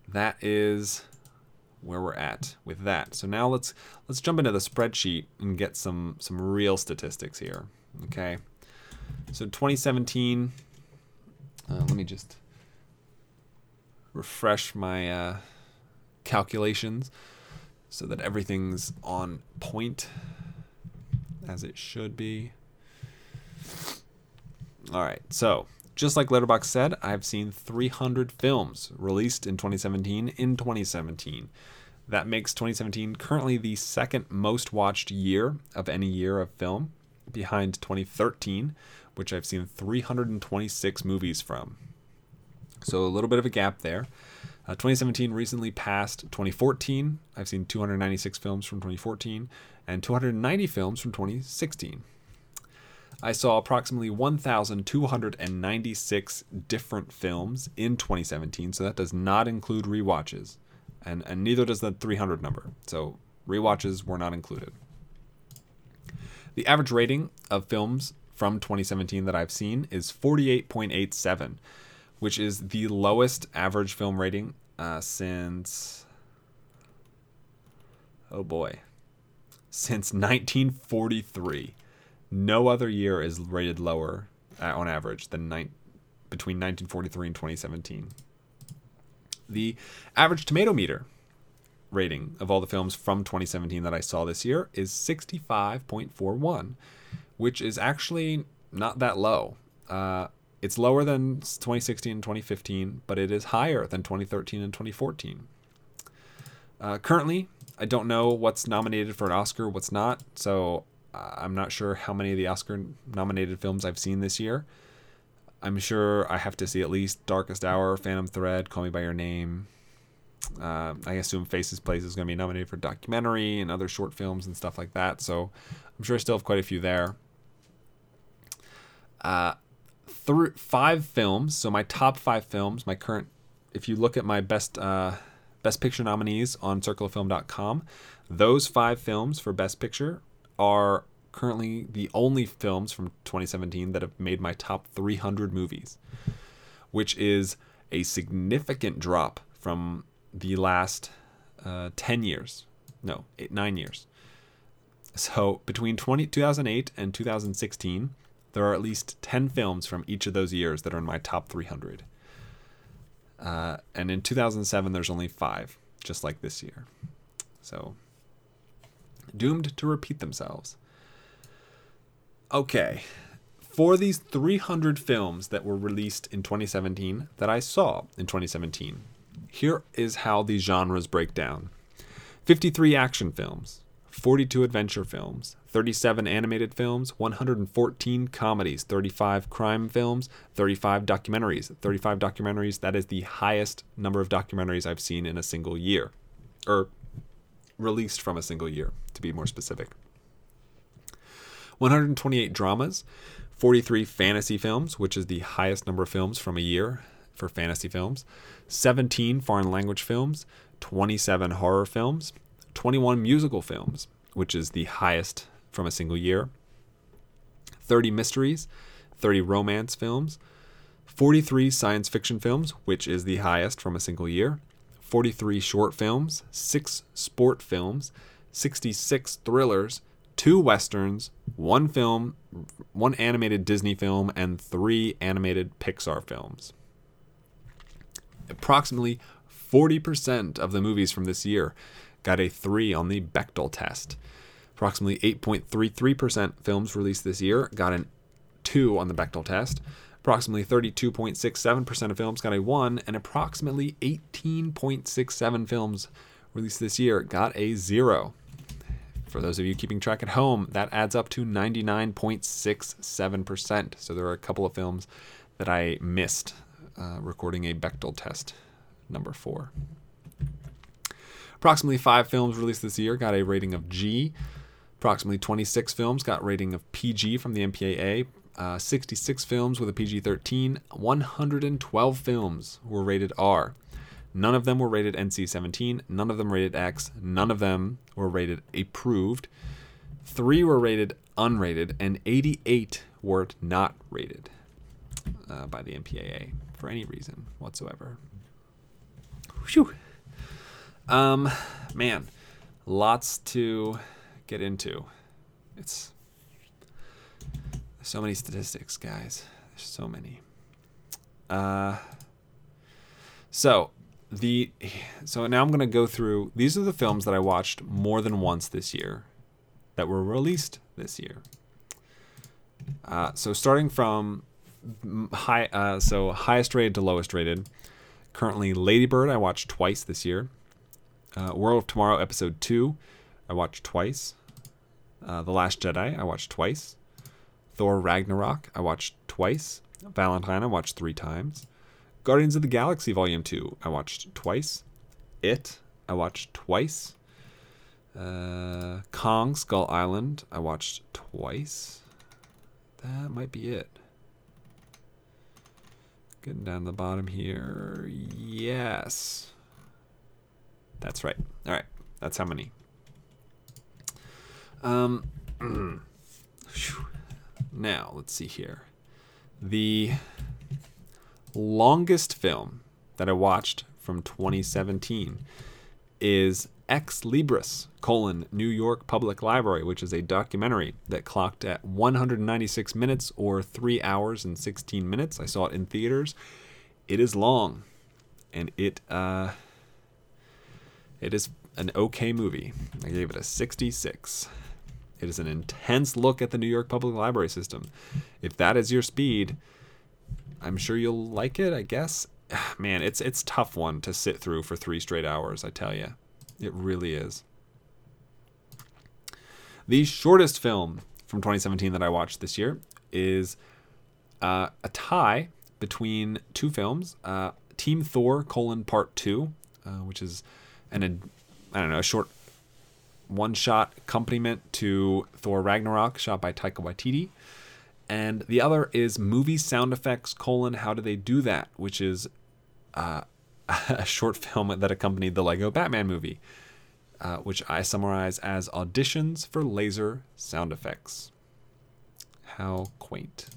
That is where we're at with that. So now let's let's jump into the spreadsheet and get some some real statistics here. Okay. So 2017 uh, let me just refresh my uh, calculations so that everything's on point as it should be. All right, so just like Letterboxd said, I've seen 300 films released in 2017 in 2017. That makes 2017 currently the second most watched year of any year of film, behind 2013, which I've seen 326 movies from. So a little bit of a gap there. Uh, 2017 recently passed 2014. I've seen 296 films from 2014 and 290 films from 2016. I saw approximately 1,296 different films in 2017, so that does not include rewatches, and, and neither does the 300 number. So rewatches were not included. The average rating of films from 2017 that I've seen is 48.87, which is the lowest average film rating uh, since. Oh boy. Since 1943. No other year is rated lower uh, on average than ni- between 1943 and 2017. The average tomato meter rating of all the films from 2017 that I saw this year is 65.41, which is actually not that low. Uh, it's lower than 2016 and 2015, but it is higher than 2013 and 2014. Uh, currently, I don't know what's nominated for an Oscar, what's not, so Uh, I'm not sure how many of the Oscar nominated films I've seen this year. I'm sure I have to see at least Darkest Hour, Phantom Thread, Call Me by Your Name. Uh, I assume Faces Place is going to be nominated for documentary and other short films and stuff like that. So I'm sure I still have quite a few there. Uh, th- five films. So my top five films, my current, if you look at my best uh, best picture nominees on circleoffilm.com, those five films for best picture are currently the only films from 2017 that have made my top 300 movies, which is a significant drop from the last uh, 10 years. No, eight, nine years. So between 20, 2008 and 2016, there are at least 10 films from each of those years that are in my top 300. Uh, and in 2007, there's only five, just like this year. So, doomed to repeat themselves. Okay, for these 300 films that were released in 2017 that I saw in 2017, here is how these genres break down 53 action films, 42 adventure films, 37 animated films, 114 comedies, 35 crime films, 35 documentaries. 35 documentaries, that is the highest number of documentaries I've seen in a single year, or released from a single year, to be more specific. 128 dramas, 43 fantasy films, which is the highest number of films from a year for fantasy films, 17 foreign language films, 27 horror films, 21 musical films, which is the highest from a single year, 30 mysteries, 30 romance films, 43 science fiction films, which is the highest from a single year, 43 short films, 6 sport films, 66 thrillers, 2 westerns, 1 film, 1 animated Disney film, and 3 animated Pixar films. Approximately 40% of the movies from this year got a 3 on the Bechdel test. Approximately 8.33% films released this year got an 2 on the Bechdel test. Approximately 32.67% of films got a 1, and approximately 18.67 films released this year got a 0. For those of you keeping track at home, that adds up to 99.67%. So there are a couple of films that I missed uh, recording a Bechdel test, number four. Approximately five films released this year got a rating of G. Approximately 26 films got rating of PG from the MPAA. Uh, 66 films with a PG 13. 112 films were rated R. None of them were rated NC 17. None of them rated X. None of them were rated approved. Three were rated unrated, and 88 were not rated uh, by the MPAA for any reason whatsoever. Whew. Um, man, lots to get into. It's so many statistics, guys. There's so many. Uh, so the so now I'm gonna go through. These are the films that I watched more than once this year, that were released this year. Uh, so starting from high, uh, so highest rated to lowest rated. Currently, Ladybird I watched twice this year. Uh, World of Tomorrow episode two, I watched twice. Uh, the Last Jedi I watched twice. Thor Ragnarok I watched twice. Valentine I watched three times. Guardians of the Galaxy Volume Two I watched twice. It I watched twice. Uh, Kong Skull Island I watched twice. That might be it. Getting down to the bottom here. Yes. That's right. All right. That's how many. Um, now, let's see here. The longest film that I watched from 2017 is Ex Libris, colon, New York Public Library, which is a documentary that clocked at 196 minutes or 3 hours and 16 minutes. I saw it in theaters. It is long, and it, uh, it is an okay movie. I gave it a 66. It is an intense look at the New York Public Library system. If that is your speed, I'm sure you'll like it, I guess. Man, it's it's tough one to sit through for 3 straight hours, I tell you. It really is. The shortest film from 2017 that I watched this year is uh, a tie between two films uh, Team Thor colon part two, uh, which is an, I don't know, a short one shot accompaniment to Thor Ragnarok, shot by Taika Waititi. And the other is movie sound effects colon how do they do that, which is uh, a short film that accompanied the Lego Batman movie, uh, which I summarize as auditions for laser sound effects. How quaint.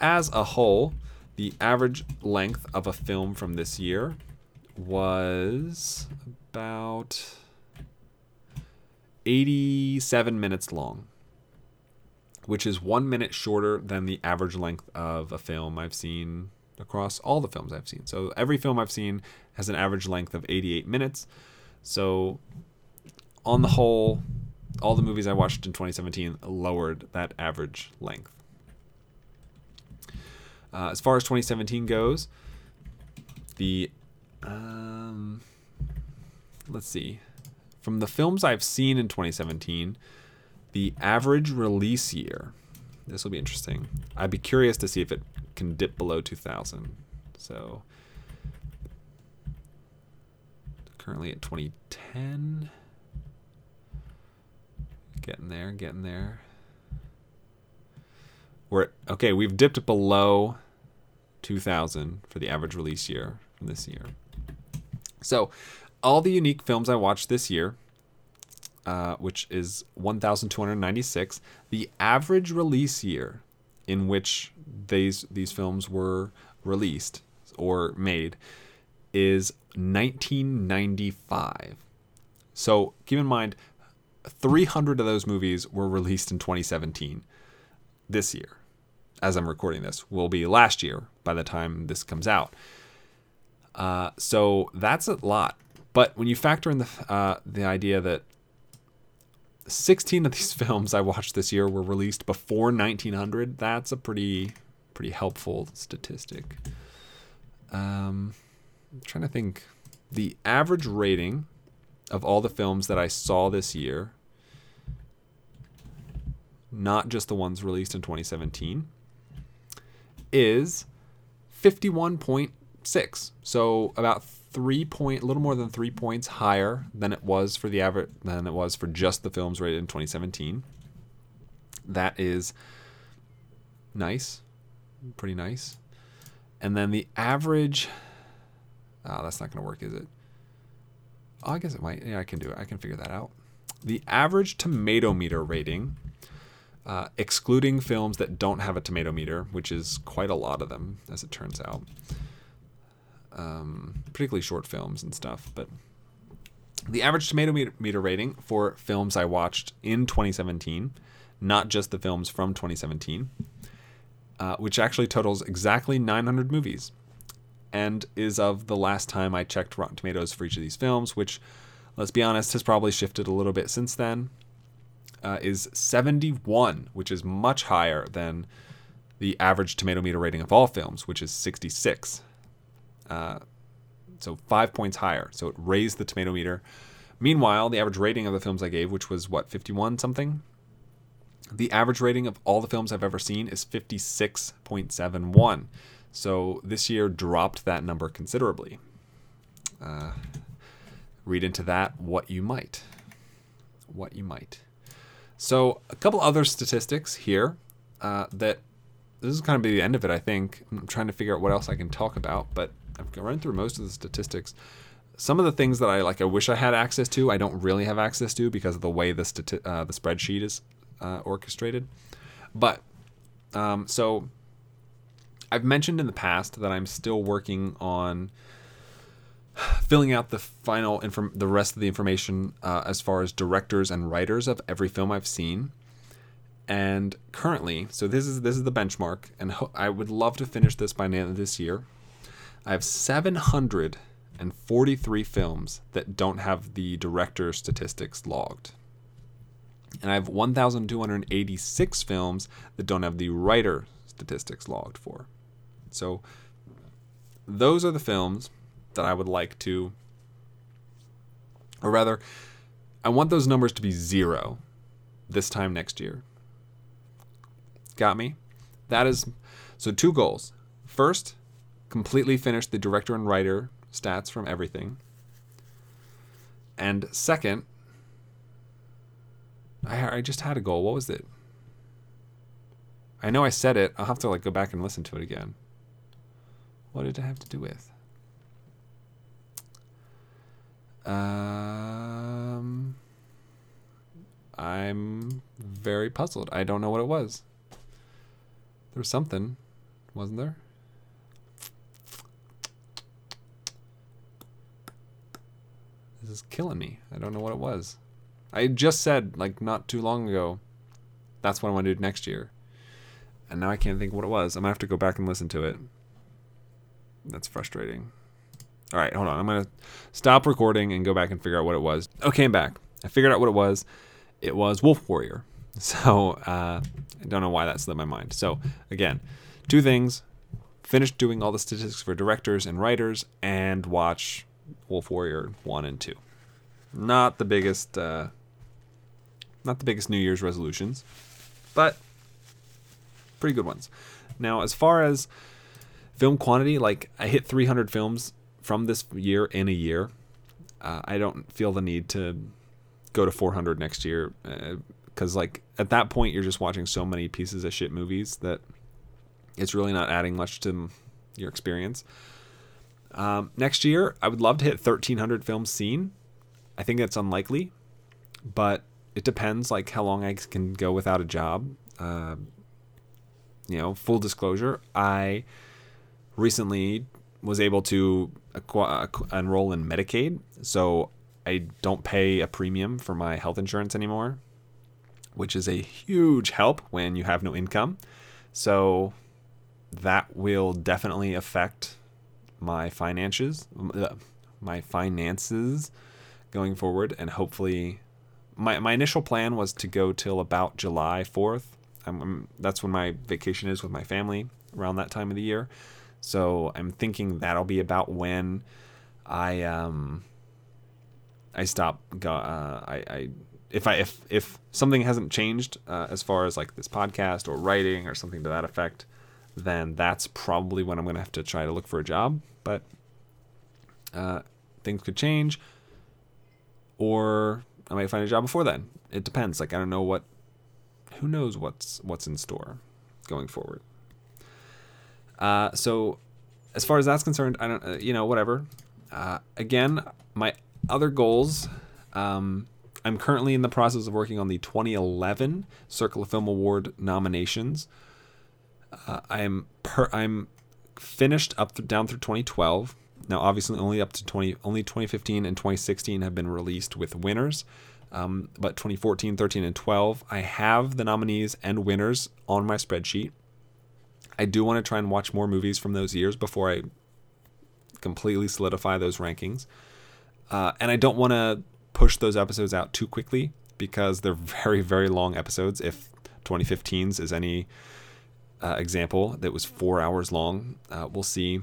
As a whole, the average length of a film from this year was about 87 minutes long, which is one minute shorter than the average length of a film I've seen across all the films I've seen. So every film I've seen has an average length of 88 minutes. So on the whole, all the movies I watched in 2017 lowered that average length. Uh, as far as 2017 goes, the um, let's see, from the films I've seen in 2017, the average release year. This will be interesting. I'd be curious to see if it can dip below 2000. So currently at 2010. Getting there, getting there. We're okay, we've dipped below 2000 for the average release year from this year. So, all the unique films I watched this year, uh, which is 1,296, the average release year in which these these films were released or made is 1995. So keep in mind, 300 of those movies were released in 2017. This year, as I'm recording this, will be last year by the time this comes out. Uh, so that's a lot. But when you factor in the uh, the idea that 16 of these films I watched this year were released before 1900, that's a pretty pretty helpful statistic. Um, I'm trying to think. The average rating of all the films that I saw this year, not just the ones released in 2017, is 51.6. So about three point, a little more than three points higher than it was for the average than it was for just the films rated in 2017. That is nice, pretty nice. And then the average, oh, that's not going to work, is it? Oh, I guess it might. Yeah, I can do it. I can figure that out. The average tomato meter rating, uh, excluding films that don't have a tomato meter, which is quite a lot of them, as it turns out, um, particularly short films and stuff. But the average tomato meter rating for films I watched in 2017, not just the films from 2017, uh, which actually totals exactly 900 movies, and is of the last time I checked Rotten Tomatoes for each of these films, which, let's be honest, has probably shifted a little bit since then. Uh, is 71, which is much higher than the average tomato meter rating of all films, which is 66. Uh, so five points higher. So it raised the tomato meter. Meanwhile, the average rating of the films I gave, which was what, 51 something? The average rating of all the films I've ever seen is 56.71. So this year dropped that number considerably. Uh, read into that what you might. What you might. So, a couple other statistics here uh, that this is kind of be the end of it, I think. I'm trying to figure out what else I can talk about, but I've run through most of the statistics. Some of the things that I like, I wish I had access to, I don't really have access to because of the way the stati- uh, the spreadsheet is uh, orchestrated. But um, so I've mentioned in the past that I'm still working on filling out the final inform the rest of the information uh, as far as directors and writers of every film I've seen. And currently, so this is this is the benchmark, and ho- I would love to finish this by the end of this year. I have 743 films that don't have the director statistics logged. And I have 1,286 films that don't have the writer statistics logged for. So those are the films that I would like to, or rather, I want those numbers to be zero. this time next year. Got me? That is so two goals. First, completely finished the director and writer stats from everything. And second, I, I just had a goal. What was it? I know I said it. I'll have to like go back and listen to it again. What did it have to do with? Um, I'm very puzzled. I don't know what it was. There was something, wasn't there? Killing me. I don't know what it was. I just said, like, not too long ago, that's what I want to do next year. And now I can't think what it was. I'm going to have to go back and listen to it. That's frustrating. All right, hold on. I'm going to stop recording and go back and figure out what it was. Okay, I'm back. I figured out what it was. It was Wolf Warrior. So uh, I don't know why that slipped my mind. So again, two things: finish doing all the statistics for directors and writers, and watch Wolf Warrior one and two. Not the biggest, uh, not the biggest New Year's resolutions, but pretty good ones. Now, as far as film quantity, like I hit 300 films from this year in a year. Uh, I don't feel the need to go to 400 next year because, uh, like, at that point, you're just watching so many pieces of shit movies that it's really not adding much to your experience. Um, next year, I would love to hit 1,300 films seen. I think that's unlikely, but it depends, like, how long I can go without a job. Uh, you know, full disclosure, I recently was able to enroll in Medicaid, so I don't pay a premium for my health insurance anymore, which is a huge help when you have no income. So that will definitely affect my finances, uh, my finances going forward, and hopefully, my my initial plan was to go till about July fourth. that's when my vacation is with my family around that time of the year. So I'm thinking that'll be about when I um I stop uh, I I if I if if something hasn't changed uh, as far as like this podcast or writing or something to that effect, then that's probably when I'm gonna have to try to look for a job. But uh, things could change, or I might find a job before then. It depends. Like I don't know what, who knows what's what's in store going forward. Uh, so, as far as that's concerned, I don't, uh, you know, whatever. Uh, again, my other goals. Um, I'm currently in the process of working on the 2011 Circle of Film Award nominations. Uh, I'm per, I'm finished up th- down through 2012. Now, obviously, only up to 20, only 2015 and 2016 have been released with winners. Um, but 2014, 13, and 12, I have the nominees and winners on my spreadsheet. I do want to try and watch more movies from those years before I completely solidify those rankings. Uh, and I don't want to push those episodes out too quickly because they're very, very long episodes. If 2015's is any uh, example, that was four hours long. Uh, we'll see.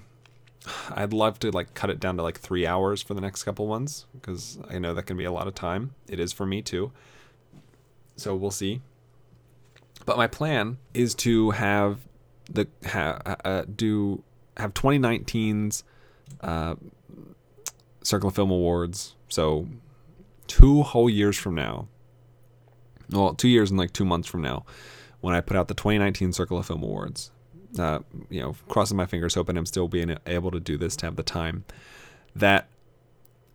I'd love to like cut it down to like three hours for the next couple ones because I know that can be a lot of time. It is for me too. So we'll see. But my plan is to have the ha, uh, do have 2019's uh, Circle of Film Awards. So two whole years from now, well, two years and like two months from now, when I put out the 2019 Circle of Film Awards. Uh, you know, crossing my fingers, hoping I'm still being able to do this to have the time. That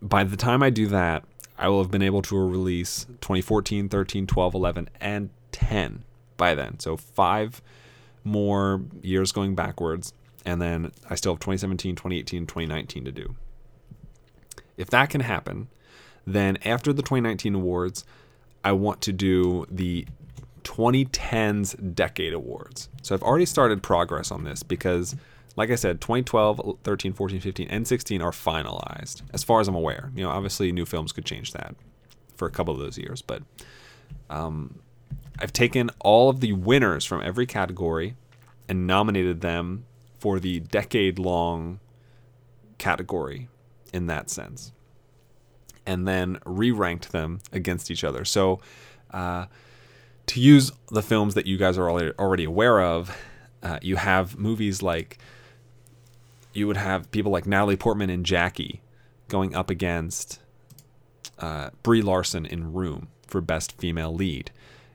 by the time I do that, I will have been able to release 2014, 13, 12, 11, and 10 by then. So five more years going backwards, and then I still have 2017, 2018, 2019 to do. If that can happen, then after the 2019 awards, I want to do the 2010s Decade Awards. So I've already started progress on this because, like I said, 2012, 13, 14, 15, and 16 are finalized, as far as I'm aware. You know, obviously new films could change that for a couple of those years, but um, I've taken all of the winners from every category and nominated them for the decade long category in that sense. And then re ranked them against each other. So, uh, to use the films that you guys are already, aware of, uh, you have movies like you would have people like Natalie Portman and Jackie going up against uh, Brie Larson in Room for Best Female Lead.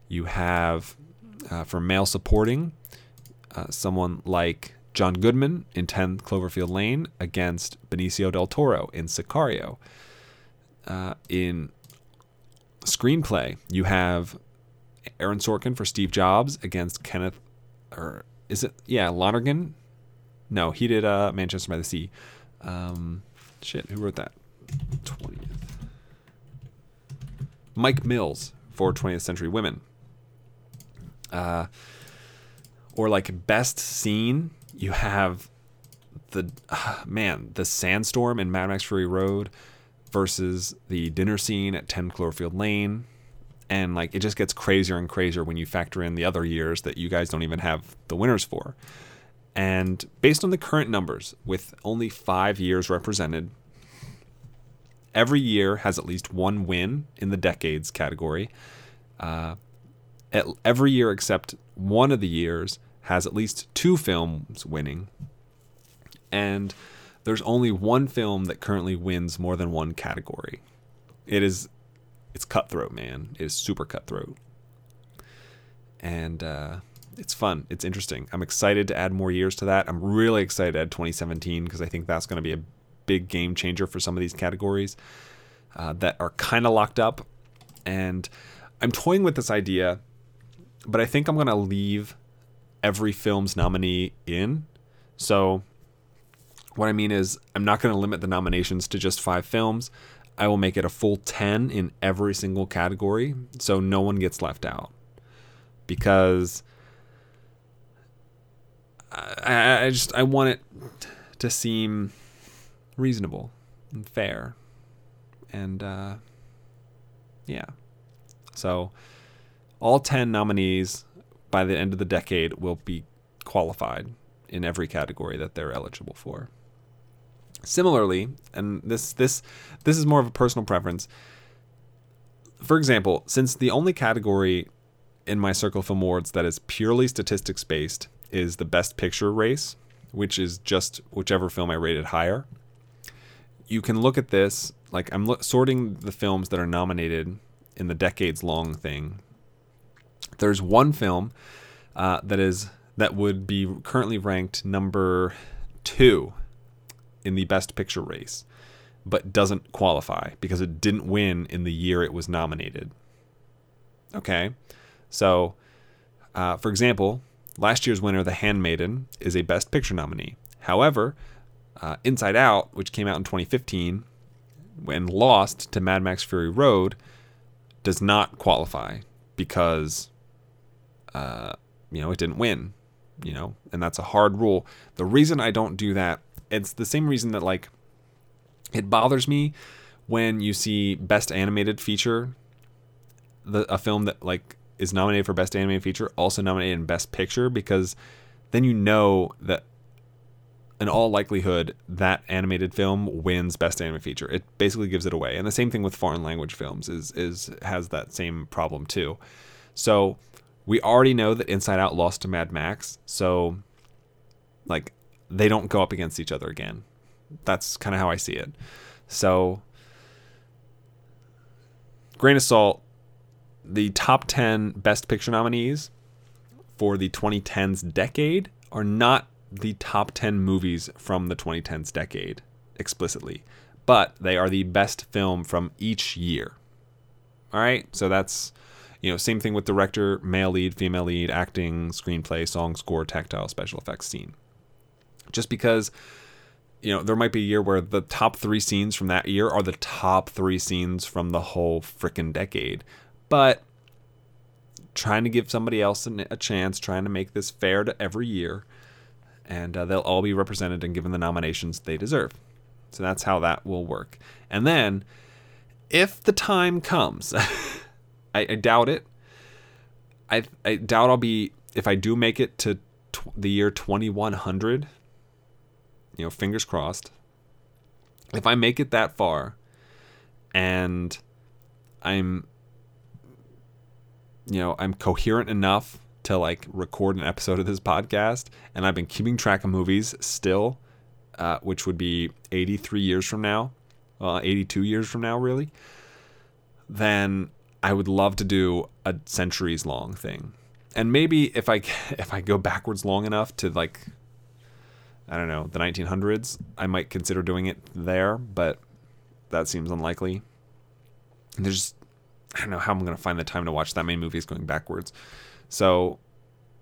You have uh, for male supporting uh, someone like John Goodman in 10 Cloverfield Lane against Benicio del Toro in Sicario. Uh, in screenplay, you have Aaron Sorkin for Steve Jobs against Kenneth, or is it, yeah, Lonergan? No, he did uh, Manchester by the Sea. Um, shit, who wrote that? 20th. Mike Mills for 20th Century Women. Uh, or like best scene, you have the uh, man the sandstorm in Mad Max Fury Road versus the dinner scene at 10 Cloverfield Lane. And like it just gets crazier and crazier when you factor in the other years that you guys don't even have the winners for. And based on the current numbers, with only five years represented, every year has at least one win in the decades category. Uh, every year except one of the years has at least two films winning. And there's only one film that currently wins more than one category. It is it's cutthroat, man. It is super cutthroat. And uh, it's fun. It's interesting. I'm excited to add more years to that. I'm really excited to add 2017 because I think that's going to be a big game changer for some of these categories uh, that are kind of locked up. And I'm toying with this idea, but I think I'm going to leave every film's nominee in. So, what I mean is, I'm not going to limit the nominations to just five films. I will make it a full 10 in every single category so no one gets left out. Because I, I just I want it to seem reasonable and fair, and uh, yeah. So all ten nominees by the end of the decade will be qualified in every category that they're eligible for. Similarly, and this this this is more of a personal preference. For example, since the only category in my Circle Film Awards that is purely statistics based is the best picture race, which is just whichever film I rated higher. You can look at this like I'm lo- sorting the films that are nominated in the decades long thing. There's one film uh, that is that would be currently ranked number two in the best picture race, but doesn't qualify because it didn't win in the year it was nominated. Okay, so uh, for example, Last year's winner, The Handmaiden, is a Best Picture nominee. However, uh, Inside Out, which came out in 2015 and lost to Mad Max Fury Road, does not qualify because, uh, you know, it didn't win. You know, and that's a hard rule. The reason I don't do that, it's the same reason that like it bothers me when you see Best Animated Feature, the a film that like is nominated for Best Animated Feature, also nominated in Best Picture, because then you know that in all likelihood that animated film wins Best Animated Feature. It basically gives it away. And the same thing with foreign language films is is has that same problem too. So we already know that Inside Out lost to Mad Max, so like they don't go up against each other again. That's kind of how I see it. So grain of salt the top 10 Best Picture nominees for the 2010s decade are not the top 10 movies from the 2010s decade explicitly, but they are the best film from each year. All right, so that's you know same thing with director, male lead, female lead, acting, screenplay, song, score, tactile, special effects, scene. Just because you know there might be a year where the top three scenes from that year are the top three scenes from the whole freaking decade, but trying to give somebody else a chance, trying to make this fair to every year, and uh, they'll all be represented and given the nominations they deserve. So that's how that will work. And then, if the time comes, I, I, doubt it. I, I doubt I'll be if I do make it to tw- the year 2100. You know, fingers crossed. If I make it that far, and I'm you know, I'm coherent enough to like record an episode of this podcast, and I've been keeping track of movies still, uh, which would be 83 years from now, well, 82 years from now, really, then I would love to do a centuries long thing. And maybe if I if I go backwards long enough to like I don't know, the 1900s, I might consider doing it there, but that seems unlikely. And there's I don't know how I'm going to find the time to watch that many movies going backwards. So,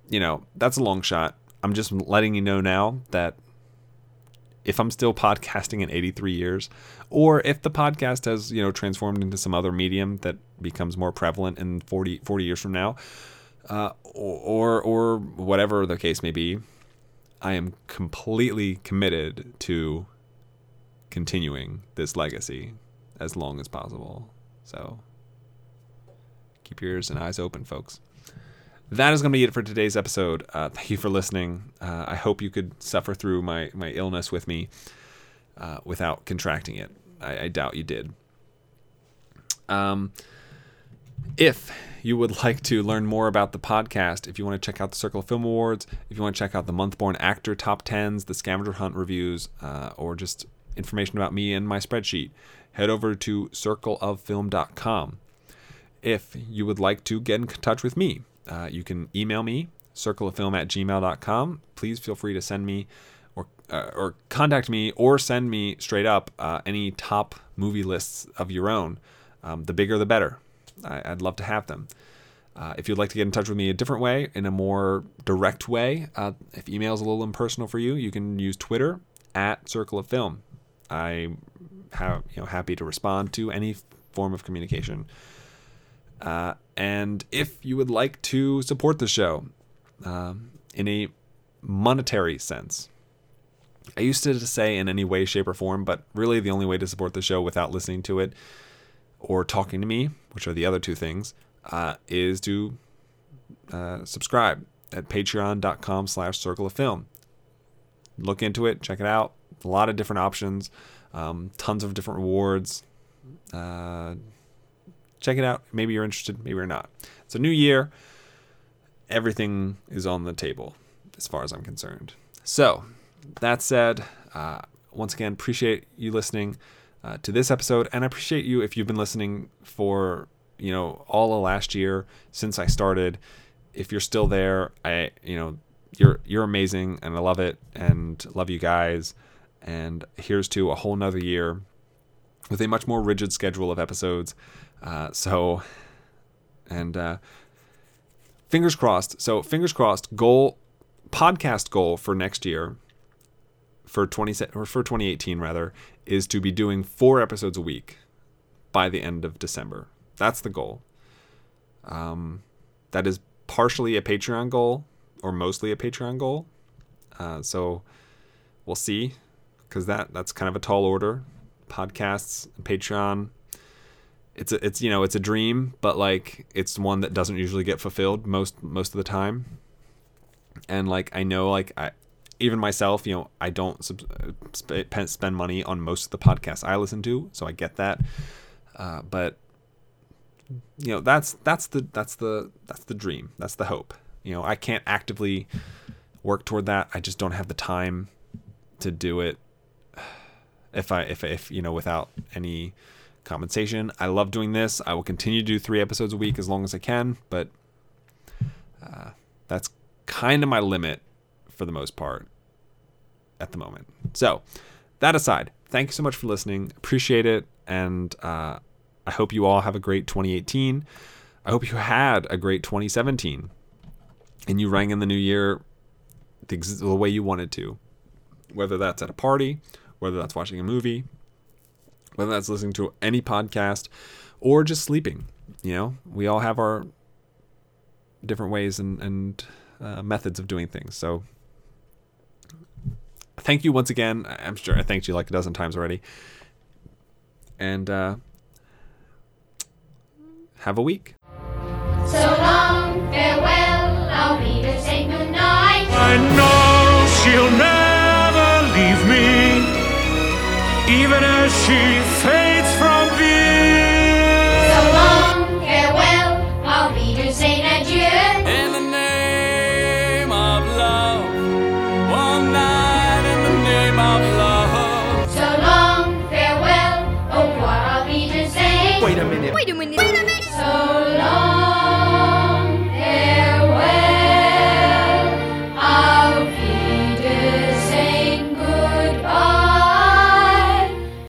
you know, that's a long shot. I'm just letting you know now that if I'm still podcasting in 83 years, or if the podcast has, you know, transformed into some other medium that becomes more prevalent in 40, 40 years from now, uh, or, or whatever the case may be, I am completely committed to continuing this legacy as long as possible. So keep your ears and eyes open, folks. That is going to be it for today's episode. Uh, thank you for listening. Uh, I hope you could suffer through my, my illness with me uh, without contracting it. I, I doubt you did. Um, if you would like to learn more about the podcast, if you want to check out the Circle of Film Awards, if you want to check out the Monthborn Actor Top 10s, the Scavenger Hunt reviews, uh, or just information about me and my spreadsheet, head over to circleoffilm.com. If you would like to get in touch with me, uh, you can email me, circleoffilm at gmail.com. Please feel free to send me or, uh, or contact me or send me straight up uh, any top movie lists of your own. Um, the bigger, the better. I, would love to have them. Uh, if you'd like to get in touch with me a different way, in a more direct way, uh, if email is a little impersonal for you, you can use Twitter at Circle of Film. I have you know happy to respond to any form of communication. Uh, and if you would like to support the show um, in a monetary sense, I used to say in any way, shape, or form, but really the only way to support the show without listening to it or talking to me, which are the other two things, uh, is to uh, subscribe at patreon.com slash circle of film. Look into it, check it out. A lot of different options, um, tons of different rewards. Uh, check it out. Maybe you're interested, maybe you're not. It's a new year. Everything is on the table as far as I'm concerned. So, that said, uh, once again, appreciate you listening uh, to this episode, and I appreciate you if you've been listening for you know all of last year since I started. If you're still there, I you know you're you're amazing, and I love it, and love you guys. And here's to a whole nother year with a much more rigid schedule of episodes. Uh, so, and uh, fingers crossed. So, fingers crossed. Goal, podcast goal for next year, for twenty or for 2018 rather, is to be doing four episodes a week by the end of December. That's the goal. Um, that is partially a Patreon goal or mostly a Patreon goal. Uh, so we'll see, because that that's kind of a tall order. Podcasts, Patreon. It's a, it's you know it's a dream, but like it's one that doesn't usually get fulfilled most most of the time. And like I know like I even myself, you know, I don't sp- spend money on most of the podcasts I listen to, so I get that. Uh, but you know, that's that's the that's the that's the dream. That's the hope. You know, I can't actively work toward that. I just don't have the time to do it. If I if if you know without any compensation, I love doing this. I will continue to do three episodes a week as long as I can, but uh, that's kind of my limit for the most part at the moment. So, that aside, thank you so much for listening. Appreciate it. And uh, I hope you all have a great 2018. I hope you had a great 2017 and you rang in the new year the, the way you wanted to. Whether that's at a party, whether that's watching a movie, whether that's listening to any podcast, or just sleeping. You know, we all have our different ways and, and uh, methods of doing things. So thank you once again. I'm sure I thanked you like a dozen times already. And uh, have a week. So long, farewell, I'll be to say goodnight. I know she'll never leave me, even as she fades. we need